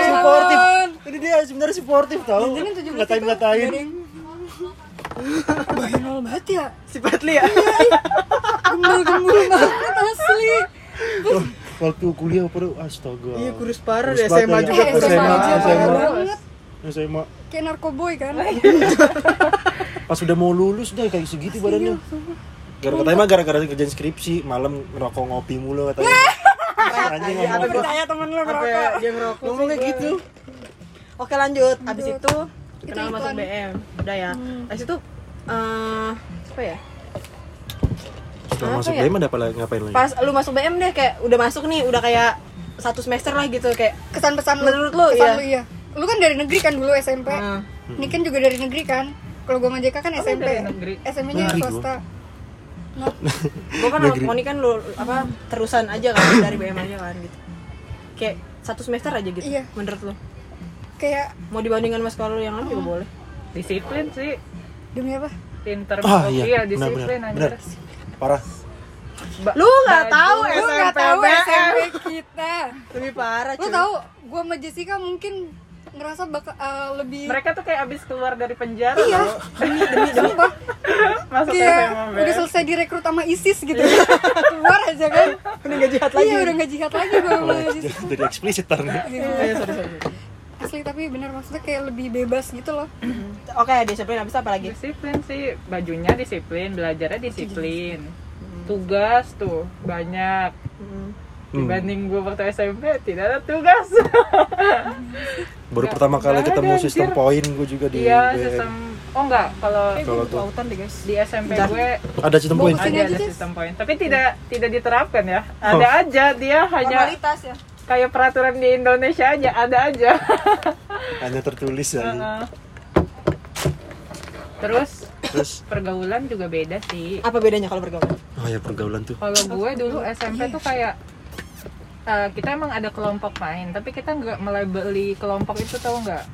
[SPEAKER 3] suportif ini dia sebenarnya suportif tau
[SPEAKER 2] Jangan tujuh belas
[SPEAKER 3] ngatain
[SPEAKER 2] itu
[SPEAKER 3] ngatain
[SPEAKER 2] ada yang- Banal banget ya
[SPEAKER 1] Si Patli ya.
[SPEAKER 2] Gembul-gembul banget asli
[SPEAKER 3] waktu kuliah pada astaga.
[SPEAKER 1] Iya, kurus parah
[SPEAKER 3] Kurus
[SPEAKER 1] deh. SMA juga
[SPEAKER 3] ya.
[SPEAKER 1] kurus
[SPEAKER 2] SMA
[SPEAKER 3] SMA,
[SPEAKER 2] aja
[SPEAKER 3] SMA. SMA.
[SPEAKER 2] Kayak narkoboy kan?
[SPEAKER 3] Pas udah mau lulus udah kayak segitu badannya. gara katanya mah gara-gara kerjaan skripsi malam ngerokok ngopi mulu katanya. Anjing ngomong
[SPEAKER 2] Tanya temen lu
[SPEAKER 1] Apa
[SPEAKER 2] ngerokok
[SPEAKER 1] dia ngerokok
[SPEAKER 3] ngomong kayak gitu.
[SPEAKER 1] Oke lanjut. Abis itu
[SPEAKER 2] Itu
[SPEAKER 1] kenal masuk BM. Udah ya. Abis itu eh apa ya?
[SPEAKER 3] Setelah
[SPEAKER 1] Apa
[SPEAKER 3] masuk
[SPEAKER 1] ya?
[SPEAKER 3] BM ada apa lagi ngapain lagi
[SPEAKER 1] Pas lu masuk BM deh kayak udah masuk nih, udah kayak satu semester lah gitu kayak
[SPEAKER 2] Kesan pesan lu
[SPEAKER 1] Menurut lu,
[SPEAKER 2] Kesan
[SPEAKER 1] iya.
[SPEAKER 2] lu iya Lu kan dari negeri kan dulu SMP
[SPEAKER 1] Hmm.
[SPEAKER 2] Ini kan juga dari negeri kan Kalau gua sama JK kan SMP? SMP nya
[SPEAKER 3] Negeri gua.
[SPEAKER 2] swasta Nah,
[SPEAKER 1] gue kan
[SPEAKER 3] Negeri.
[SPEAKER 1] Moni kan lu apa terusan aja kan dari BM aja kan gitu. Kayak satu semester aja gitu.
[SPEAKER 2] Iya.
[SPEAKER 1] Menurut lu.
[SPEAKER 2] Kayak
[SPEAKER 1] Mau dibandingkan sama sekolah lu yang lain juga boleh.
[SPEAKER 4] Disiplin sih.
[SPEAKER 2] demi apa?
[SPEAKER 4] Pinter.
[SPEAKER 3] ah
[SPEAKER 4] Oh,
[SPEAKER 3] iya benar
[SPEAKER 4] disiplin
[SPEAKER 3] benar
[SPEAKER 4] anjir.
[SPEAKER 3] benar parah
[SPEAKER 4] Ba-
[SPEAKER 1] Lu nggak tahu
[SPEAKER 2] Lu
[SPEAKER 1] SMP
[SPEAKER 2] gak tahu. SMP kita
[SPEAKER 1] Lebih parah
[SPEAKER 2] Lu
[SPEAKER 1] cuy.
[SPEAKER 2] tahu Gua sama Jessica mungkin ngerasa bakal eh, lebih
[SPEAKER 4] Mereka tuh kayak abis keluar dari penjara.
[SPEAKER 2] Iya. Demi demi sumpah
[SPEAKER 4] Masuk
[SPEAKER 2] Kayak
[SPEAKER 4] SMA
[SPEAKER 2] udah selesai direkrut sama ISIS gitu Keluar aja kan
[SPEAKER 1] Udah gak jahat lagi.
[SPEAKER 2] Iya udah gak jihad lagi gua sama Jessica
[SPEAKER 3] jadi eksplisit nih
[SPEAKER 1] Ayo, sorry, sorry.
[SPEAKER 2] Asli tapi bener maksudnya kayak lebih bebas gitu loh
[SPEAKER 1] Oke, disiplin habis apa lagi?
[SPEAKER 4] Disiplin sih, bajunya disiplin, belajarnya disiplin. Tugas tuh banyak.
[SPEAKER 1] Hmm.
[SPEAKER 4] Dibanding gue waktu SMP tidak ada tugas.
[SPEAKER 3] baru pertama kali ketemu
[SPEAKER 4] ada,
[SPEAKER 3] sistem poin gue juga di
[SPEAKER 4] Iya, sistem Oh enggak, kalau
[SPEAKER 3] Kalau tuh
[SPEAKER 1] Autan deh guys.
[SPEAKER 4] di SMP
[SPEAKER 1] Bentar.
[SPEAKER 4] gue
[SPEAKER 3] ada sistem poin
[SPEAKER 4] ada ada sistem poin, tapi tidak tidak diterapkan ya. Ada aja dia hanya
[SPEAKER 1] Formalitas ya.
[SPEAKER 4] Kayak peraturan di Indonesia aja, ada aja.
[SPEAKER 3] hanya tertulis ya
[SPEAKER 4] Heeh. Terus
[SPEAKER 3] terus
[SPEAKER 4] pergaulan juga beda sih.
[SPEAKER 1] Apa bedanya kalau bergaul?
[SPEAKER 3] oh ya pergaulan tuh
[SPEAKER 4] Kalau gue dulu SMP tuh kayak eh, kita emang ada kelompok main, tapi kita nggak melabeli kelompok itu tau nggak?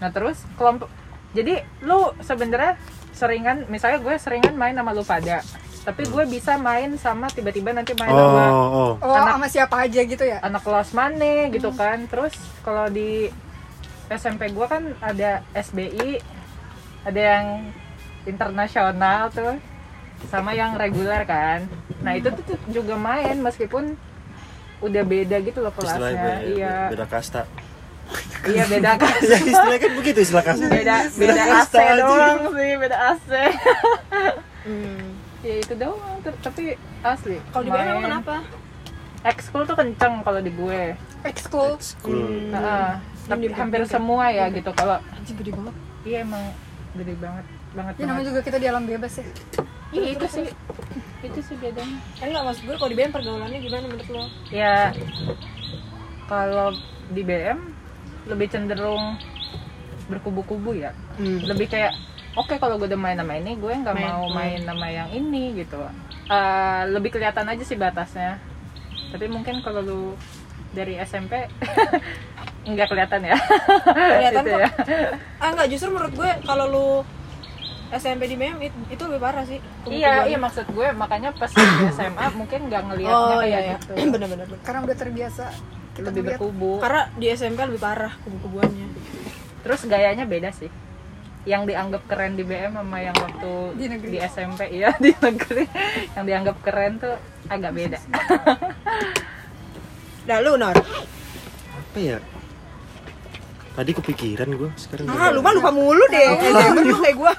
[SPEAKER 4] Nah terus kelompok, jadi lu sebenarnya seringan, misalnya gue seringan main sama lu pada, tapi gue bisa main sama tiba-tiba nanti main sama
[SPEAKER 3] oh oh
[SPEAKER 2] Oh
[SPEAKER 4] Anak-
[SPEAKER 2] sama siapa aja gitu ya
[SPEAKER 4] anak kelas mana gitu kan. Terus kalau di SMP gue kan ada SBI, ada yang internasional tuh, sama yang reguler kan. Nah itu tuh juga main meskipun udah beda gitu loh
[SPEAKER 3] istilahnya
[SPEAKER 4] kelasnya.
[SPEAKER 3] beda,
[SPEAKER 4] Iya,
[SPEAKER 3] beda kasta
[SPEAKER 4] iya beda kan.
[SPEAKER 3] ya istilahnya kan begitu istilah kasta
[SPEAKER 4] Beda beda AC
[SPEAKER 3] kasta aja.
[SPEAKER 4] doang sih, beda AC.
[SPEAKER 1] Hmm.
[SPEAKER 4] Ya itu doang, Ter- tapi asli.
[SPEAKER 1] Kalau di BM kenapa?
[SPEAKER 4] Ekskul tuh kenceng kalau di gue.
[SPEAKER 2] Ekskul?
[SPEAKER 3] School.
[SPEAKER 4] Heeh. tapi hampir semua ya gitu kalau
[SPEAKER 2] Anjing gede banget.
[SPEAKER 4] Iya emang gede banget banget
[SPEAKER 2] Ya namanya juga kita di alam bebas ya.
[SPEAKER 4] Iya itu sih. itu sih bedanya.
[SPEAKER 1] Enggak maksud gue kalau di BM pergaulannya gimana menurut lo?
[SPEAKER 4] ya kalau di BM lebih cenderung berkubu-kubu ya. Lebih kayak oke kalau gue udah main sama ini gue nggak
[SPEAKER 1] Main.
[SPEAKER 4] mau
[SPEAKER 1] Hmm.
[SPEAKER 4] main sama yang ini gitu Eh, lebih kelihatan aja sih batasnya tapi mungkin kalau lu dari SMP nggak kelihatan ya
[SPEAKER 2] Kelihatan
[SPEAKER 4] Gitu
[SPEAKER 2] kok.
[SPEAKER 4] ya.
[SPEAKER 2] ah nggak justru menurut gue kalau lu SMP di BM it- itu lebih parah sih
[SPEAKER 4] iya iya maksud gue makanya pas di SMA mungkin nggak ngelihatnya
[SPEAKER 2] oh
[SPEAKER 4] kayak
[SPEAKER 2] iya iya
[SPEAKER 4] gitu
[SPEAKER 2] bener-bener karena udah terbiasa kita
[SPEAKER 4] lebih
[SPEAKER 2] ngeliat.
[SPEAKER 4] berkubu
[SPEAKER 2] karena di SMP lebih parah kubu-kubuannya
[SPEAKER 4] terus gayanya beda sih yang dianggap keren di BM sama yang waktu
[SPEAKER 2] Di negeri.
[SPEAKER 4] di SMP iya di negeri yang dianggap keren tuh agak beda
[SPEAKER 1] Dah lu Nor.
[SPEAKER 3] apa ya tadi kepikiran gue sekarang
[SPEAKER 1] Ah, lu mah lupa mulu deh. Lu kayak gua.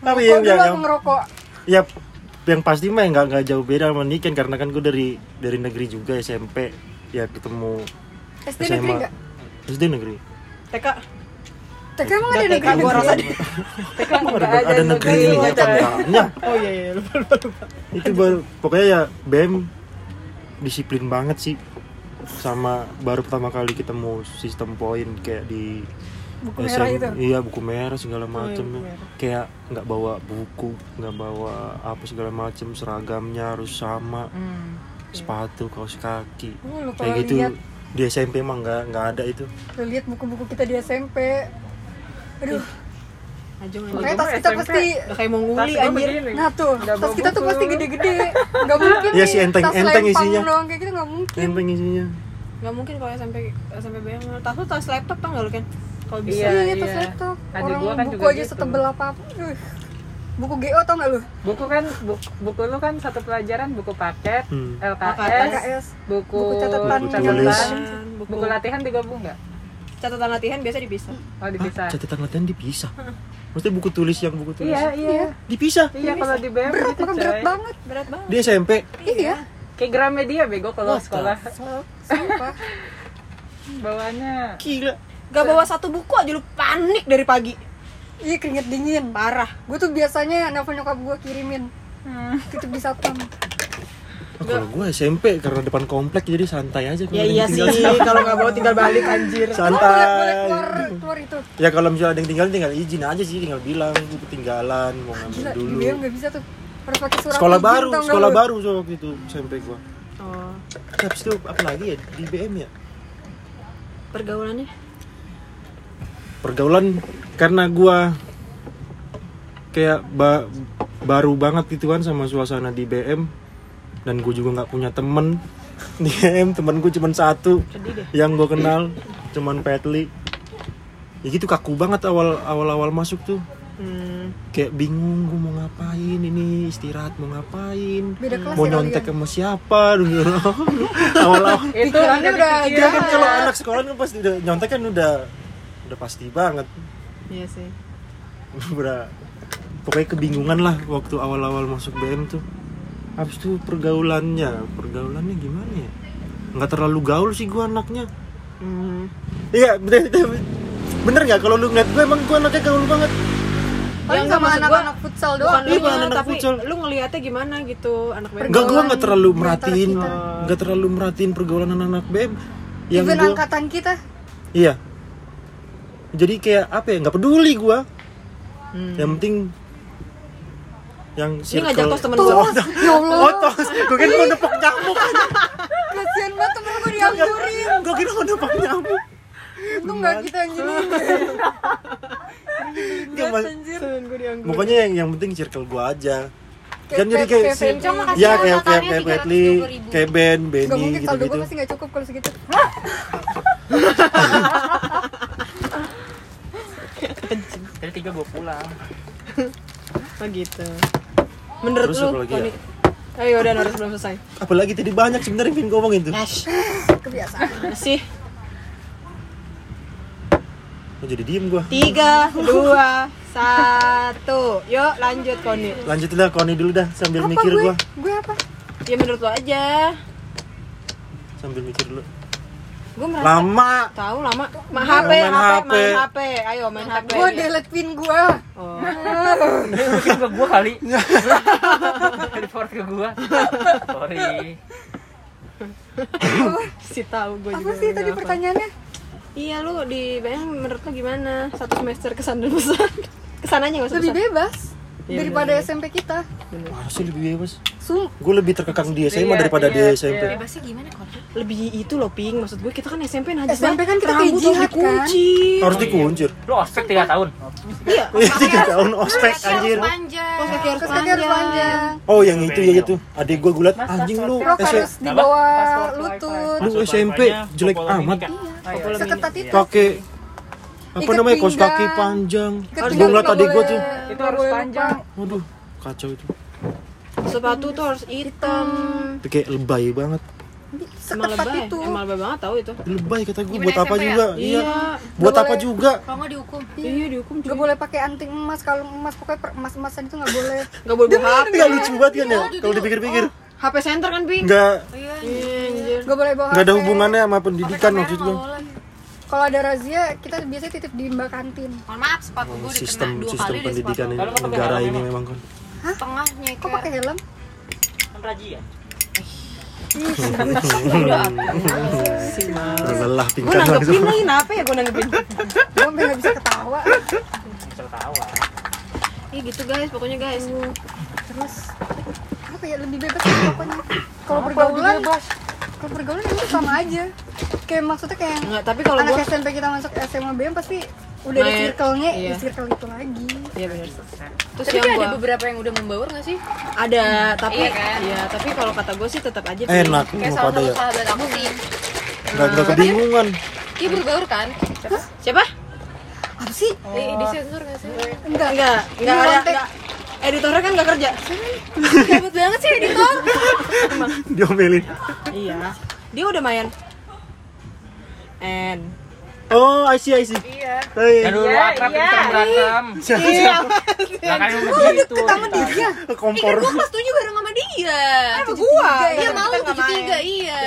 [SPEAKER 3] tapi yang, yang,
[SPEAKER 2] ngerokok
[SPEAKER 3] ya yang pasti mah nggak nggak jauh beda sama Niken karena kan gue dari dari negeri juga SMP ya ketemu
[SPEAKER 2] SD negeri nggak
[SPEAKER 3] SD negeri
[SPEAKER 1] TK.
[SPEAKER 2] TK emang ada
[SPEAKER 1] TK
[SPEAKER 2] negeri
[SPEAKER 1] gua rasa deh.
[SPEAKER 3] Emang ada, negeri ini ya tandanya
[SPEAKER 1] Oh iya iya lupa lupa lupa.
[SPEAKER 3] itu baru pokoknya ya BM disiplin banget sih. Sama baru pertama kali ketemu sistem poin kayak di
[SPEAKER 2] buku merah
[SPEAKER 3] SM
[SPEAKER 2] itu
[SPEAKER 3] iya buku merah segala macem.
[SPEAKER 1] buku
[SPEAKER 3] ya.
[SPEAKER 1] merah.
[SPEAKER 3] kayak nggak bawa buku nggak bawa apa segala macem. Seragamnya harus sama.
[SPEAKER 4] Hmm.
[SPEAKER 3] sepatu kaos kaki.
[SPEAKER 2] Oh,
[SPEAKER 3] kayak gitu.
[SPEAKER 2] lihat.
[SPEAKER 3] Di SMP emang nggak nggak ada itu.
[SPEAKER 2] Lu lihat buku-buku kita di SMP aduh makanya
[SPEAKER 1] anjing.
[SPEAKER 2] tas kita pasti
[SPEAKER 1] Udah kayak mau nguli anjir.
[SPEAKER 2] nah tuh
[SPEAKER 4] Nggak
[SPEAKER 2] tas kita tuh
[SPEAKER 4] buku.
[SPEAKER 2] pasti gede-gede nggak mungkin
[SPEAKER 3] Iya sih, enteng-
[SPEAKER 2] tas
[SPEAKER 3] enteng isinya.
[SPEAKER 2] doang kayak gitu nggak mungkin
[SPEAKER 3] enteng isinya
[SPEAKER 1] Gak mungkin kalau SMP SMP BM. Tas lu tas laptop tau gak lu kan? Kalau bisa.
[SPEAKER 4] Iya,
[SPEAKER 2] iya tas
[SPEAKER 4] iya.
[SPEAKER 2] laptop
[SPEAKER 4] Adik
[SPEAKER 2] orang
[SPEAKER 4] gua kan
[SPEAKER 2] buku
[SPEAKER 4] juga
[SPEAKER 2] aja
[SPEAKER 4] gitu.
[SPEAKER 2] setebel apa apa buku GO tau gak lu
[SPEAKER 4] buku kan buku, buku lu kan satu pelajaran buku paket
[SPEAKER 3] Hmm.
[SPEAKER 4] LKS,
[SPEAKER 2] LKS
[SPEAKER 4] buku,
[SPEAKER 2] Buku catatan.
[SPEAKER 3] Tulis.
[SPEAKER 1] Buku,
[SPEAKER 4] buku latihan digabung nggak
[SPEAKER 1] catatan latihan biasa dipisah.
[SPEAKER 4] oh dipisah.
[SPEAKER 3] Hah, catatan latihan dipisah? Maksudnya buku tulis yang buku tulis?
[SPEAKER 4] Iya iya.
[SPEAKER 3] Dipisah?
[SPEAKER 4] Iya kalau di BM
[SPEAKER 2] berat
[SPEAKER 4] gitu
[SPEAKER 2] kan berat banget.
[SPEAKER 1] Berat banget.
[SPEAKER 3] di SMP
[SPEAKER 2] iya.
[SPEAKER 4] Kayak Gramedia bego kalau sekolah.
[SPEAKER 2] sumpah
[SPEAKER 4] bawahnya
[SPEAKER 3] gila.
[SPEAKER 1] Gak bawa satu buku aja lu panik dari pagi.
[SPEAKER 2] iya keringet dingin.
[SPEAKER 1] Parah.
[SPEAKER 2] gue tuh biasanya nelfon nyokap gue kirimin. Titip di satpam
[SPEAKER 3] Oh, kalau gue SMP karena depan komplek jadi santai aja kalau
[SPEAKER 1] Ya iya sih, kalau nggak bawa tinggal balik anjir.
[SPEAKER 2] Emang boleh, boleh
[SPEAKER 3] santai
[SPEAKER 2] keluar keluar itu.
[SPEAKER 3] Ya kalau misalnya ada yang tinggal tinggal izin aja sih tinggal bilang gue ketinggalan mau ngambil
[SPEAKER 2] gila
[SPEAKER 3] dulu.
[SPEAKER 2] BM nggak bisa tuh. Harus pakai surat
[SPEAKER 3] sekolah
[SPEAKER 2] izin,
[SPEAKER 3] baru
[SPEAKER 2] tau nggak
[SPEAKER 3] sekolah baru so, waktu itu SMP gue
[SPEAKER 1] Oh,
[SPEAKER 3] habis itu apa lagi ya? Di BM ya?
[SPEAKER 1] Pergaulannya?
[SPEAKER 3] pergaulan karena gue kayak ba- baru banget gitu kan sama suasana di BM dan gue juga nggak punya temen di BM temen gue cuma satu yang gue kenal cuman Petli. Ya gitu kaku banget awal awal awal masuk tuh.
[SPEAKER 1] Hmm.
[SPEAKER 3] kayak bingung gue mau ngapain ini istirahat mau ngapain?
[SPEAKER 2] Beda kelas
[SPEAKER 3] mau
[SPEAKER 2] ya
[SPEAKER 3] nyontek sama siapa? Dulu awal awal
[SPEAKER 4] itu udah
[SPEAKER 3] ya kan kalau anak sekolah kan pasti udah nyontek kan udah udah pasti banget.
[SPEAKER 1] Iya sih.
[SPEAKER 3] udah pokoknya kebingungan lah waktu awal-awal masuk BM tuh habis itu pergaulannya pergaulannya gimana ya nggak terlalu gaul sih gua anaknya
[SPEAKER 1] Hmm.
[SPEAKER 3] iya bener bener, bener nggak kalau lu ngeliat gue emang gua anaknya gaul banget
[SPEAKER 2] paling
[SPEAKER 1] Ya,
[SPEAKER 2] sama anak-anak futsal
[SPEAKER 1] Bukan
[SPEAKER 2] doang
[SPEAKER 1] lu
[SPEAKER 3] Iya, anak
[SPEAKER 1] tapi
[SPEAKER 3] futsal.
[SPEAKER 1] lu ngelihatnya gimana gitu anak BM?
[SPEAKER 3] Enggak, gua nggak terlalu merhatiin, nggak terlalu merhatiin pergaulan anak-anak BM. Yang
[SPEAKER 2] even
[SPEAKER 3] gua,
[SPEAKER 2] angkatan kita
[SPEAKER 3] iya. Jadi kayak apa ya? Nggak peduli gua.
[SPEAKER 1] Hmm.
[SPEAKER 3] Yang penting yang
[SPEAKER 1] Ini
[SPEAKER 3] circle.
[SPEAKER 1] ngajak tos temen
[SPEAKER 2] tos
[SPEAKER 1] gua.
[SPEAKER 2] ya Allah
[SPEAKER 3] Oh, tos. Gua kira mau nepok nyamuk.
[SPEAKER 2] kasian banget temen gue dianggurin
[SPEAKER 3] Gua kira mau nepok nyamuk.
[SPEAKER 2] itu nggak kita yang gini
[SPEAKER 3] Nggak, Mas. Pokoknya yang yang penting circle gua aja. Kan jadi kayak si- Ya
[SPEAKER 5] ya,
[SPEAKER 3] kayak kayak kayak Petli,
[SPEAKER 5] 320.000.
[SPEAKER 3] kayak Ben,
[SPEAKER 2] nggak
[SPEAKER 3] Benny
[SPEAKER 2] mungkin saldo
[SPEAKER 3] gitu-gitu.
[SPEAKER 2] gue pasti nggak cukup kalau segitu
[SPEAKER 6] Jadi tiga gue pulang.
[SPEAKER 1] Oh gitu. Menurut
[SPEAKER 3] Terus
[SPEAKER 1] lu,
[SPEAKER 3] lagi ya?
[SPEAKER 1] Tony? Ayo udah harus belum selesai.
[SPEAKER 3] Apalagi tadi banyak sebenarnya pengen ngomongin tuh.
[SPEAKER 1] Ash,
[SPEAKER 2] kebiasaan
[SPEAKER 1] masih
[SPEAKER 3] Oh, jadi diem gua.
[SPEAKER 1] tiga, dua, satu. Yuk lanjut Koni.
[SPEAKER 3] Lanjut lah Koni dulu dah sambil
[SPEAKER 2] apa
[SPEAKER 3] mikir
[SPEAKER 2] gue
[SPEAKER 3] gua.
[SPEAKER 2] gue apa
[SPEAKER 1] Ya menurut lu aja.
[SPEAKER 3] Sambil mikir dulu.
[SPEAKER 1] Gue merasa
[SPEAKER 3] Lama.
[SPEAKER 1] tahu lama. Ma HP,
[SPEAKER 3] Main
[SPEAKER 1] HP,
[SPEAKER 3] HP.
[SPEAKER 1] main HP. Ayo main HP.
[SPEAKER 2] gue delete pin gue
[SPEAKER 1] Oh.
[SPEAKER 6] Mungkin ke gue kali. Report ke gue. Sorry.
[SPEAKER 1] Si tahu gue juga.
[SPEAKER 2] apa sih tadi
[SPEAKER 1] apa.
[SPEAKER 2] pertanyaannya
[SPEAKER 1] Iya lu di bayang menurut lu gimana? Satu semester kesan dan pesan. Ke sananya nggak usah
[SPEAKER 2] lebih
[SPEAKER 1] pesan.
[SPEAKER 2] bebas
[SPEAKER 1] Iya,
[SPEAKER 2] daripada
[SPEAKER 1] bener.
[SPEAKER 2] SMP kita
[SPEAKER 3] sih lebih bebas?
[SPEAKER 2] Sum,
[SPEAKER 3] Gue lebih terkekang di SMA
[SPEAKER 4] Iya,
[SPEAKER 3] daripada
[SPEAKER 4] iya,
[SPEAKER 3] di SMP.
[SPEAKER 4] iya.
[SPEAKER 5] Bebasnya gimana kok?
[SPEAKER 1] lebih itu loh ping maksud gue kita kan SMP najis
[SPEAKER 2] SMP kan kita kayak
[SPEAKER 1] harus
[SPEAKER 2] jihad, kan?
[SPEAKER 1] dikunci
[SPEAKER 3] Harus dikuncir.
[SPEAKER 6] Lu ospek 3 tahun.
[SPEAKER 1] iya
[SPEAKER 3] Iya tiga tahun ospek anjir.
[SPEAKER 1] Kaki harus panjang.
[SPEAKER 3] Oh yang itu ya itu. Adik gue gulat anjing lu.
[SPEAKER 2] Harus di bawah lutut.
[SPEAKER 3] Lu SMP jelek amat.
[SPEAKER 2] Seketat itu.
[SPEAKER 3] Pakai apa namanya kos kaki panjang.
[SPEAKER 2] Ikat
[SPEAKER 3] Gue ngeliat adik gue tuh.
[SPEAKER 4] Itu harus panjang.
[SPEAKER 3] Waduh kacau itu.
[SPEAKER 1] sepatu tuh harus hitam
[SPEAKER 3] Itu kayak lebay banget.
[SPEAKER 1] emang lebay
[SPEAKER 2] itu.
[SPEAKER 1] emang lebay banget tahu itu
[SPEAKER 3] Lebay kata gue buat apa
[SPEAKER 5] ya?
[SPEAKER 3] juga? Iya. Buat
[SPEAKER 2] Nggak
[SPEAKER 3] apa
[SPEAKER 2] boleh.
[SPEAKER 3] juga?
[SPEAKER 5] Kalau nggak dihukum.
[SPEAKER 1] iya dihukum
[SPEAKER 2] Gak boleh pakai anting emas kalau emas pokoknya emas-emasan itu nggak boleh.
[SPEAKER 1] nggak boleh bawa HP
[SPEAKER 3] Enggak lucu banget kan ya kalau dipikir-pikir.
[SPEAKER 1] HP center kan ping
[SPEAKER 3] Enggak
[SPEAKER 5] Iya.
[SPEAKER 1] Iya, anjir
[SPEAKER 2] Gak boleh bawa
[SPEAKER 3] enggak ada
[SPEAKER 2] HP.
[SPEAKER 3] hubungannya sama pendidikan maksud gue.
[SPEAKER 2] Kalau ada razia kita biasanya titip di mbak kantin.
[SPEAKER 5] Mohon maaf, sepatu gue udah kena
[SPEAKER 3] Sistem
[SPEAKER 5] dua
[SPEAKER 3] sistem
[SPEAKER 5] kali
[SPEAKER 3] pendidikan
[SPEAKER 5] sepatu.
[SPEAKER 6] nggak pakai
[SPEAKER 3] negara ini
[SPEAKER 6] emang.
[SPEAKER 3] memang kan.
[SPEAKER 5] Tengahnya
[SPEAKER 2] Kok pakai helm?
[SPEAKER 6] Kan rajia.
[SPEAKER 1] si mal
[SPEAKER 3] Lelah
[SPEAKER 1] gue
[SPEAKER 3] tingkat
[SPEAKER 1] nanggepin lagi kenapa ya gue nanggepin
[SPEAKER 2] Gue sampai nggak bisa ketawa.
[SPEAKER 6] Bisa ketawa.
[SPEAKER 1] iya gitu guys pokoknya guys
[SPEAKER 2] Terus apa ya lebih bebas sih pokoknya. Kalau pergaulan, kalau pergaulan itu sama aja. Kayak maksudnya kayak
[SPEAKER 1] Enggak, tapi kalau
[SPEAKER 2] anak
[SPEAKER 1] gue
[SPEAKER 2] SMP kita masuk SMA BM pasti udah ada
[SPEAKER 1] Main,
[SPEAKER 2] circle-nya
[SPEAKER 1] iya.
[SPEAKER 2] di circle itu lagi.
[SPEAKER 1] iya benar terus
[SPEAKER 5] Tapi
[SPEAKER 1] yang
[SPEAKER 5] ada
[SPEAKER 1] gue
[SPEAKER 5] beberapa yang udah membaur gak sih?
[SPEAKER 1] ada tapi
[SPEAKER 5] Iya kan?
[SPEAKER 1] iya tapi kalau kata gue sih tetap aja.
[SPEAKER 3] Enak
[SPEAKER 5] Kayak salah
[SPEAKER 3] pada
[SPEAKER 5] satu
[SPEAKER 3] ya.
[SPEAKER 5] sahabat aku sih.
[SPEAKER 3] Enggak enggak kebingungan.
[SPEAKER 5] Dia berbaur kan?
[SPEAKER 1] siapa
[SPEAKER 2] Apa sih?
[SPEAKER 5] Di, di sensor gak sih?
[SPEAKER 2] Enggak.
[SPEAKER 1] enggak enggak ada
[SPEAKER 2] kontak.
[SPEAKER 1] enggak editornya kan enggak kerja
[SPEAKER 5] Hebat banget sih editor.
[SPEAKER 3] Diomelin.
[SPEAKER 1] iya dia udah main and
[SPEAKER 3] Oh, I see, I see.
[SPEAKER 4] Iya.
[SPEAKER 3] Hai.
[SPEAKER 6] Kan dulu
[SPEAKER 4] Iya,
[SPEAKER 6] akrab
[SPEAKER 4] iya.
[SPEAKER 6] kita berantem.
[SPEAKER 1] iya
[SPEAKER 6] Lah kan begitu.
[SPEAKER 2] Sama dia.
[SPEAKER 3] Kompor.
[SPEAKER 5] Gue kelas 7 bareng sama dia.
[SPEAKER 1] apa gua Kita
[SPEAKER 5] mau
[SPEAKER 1] nggak main.
[SPEAKER 5] 73 iya.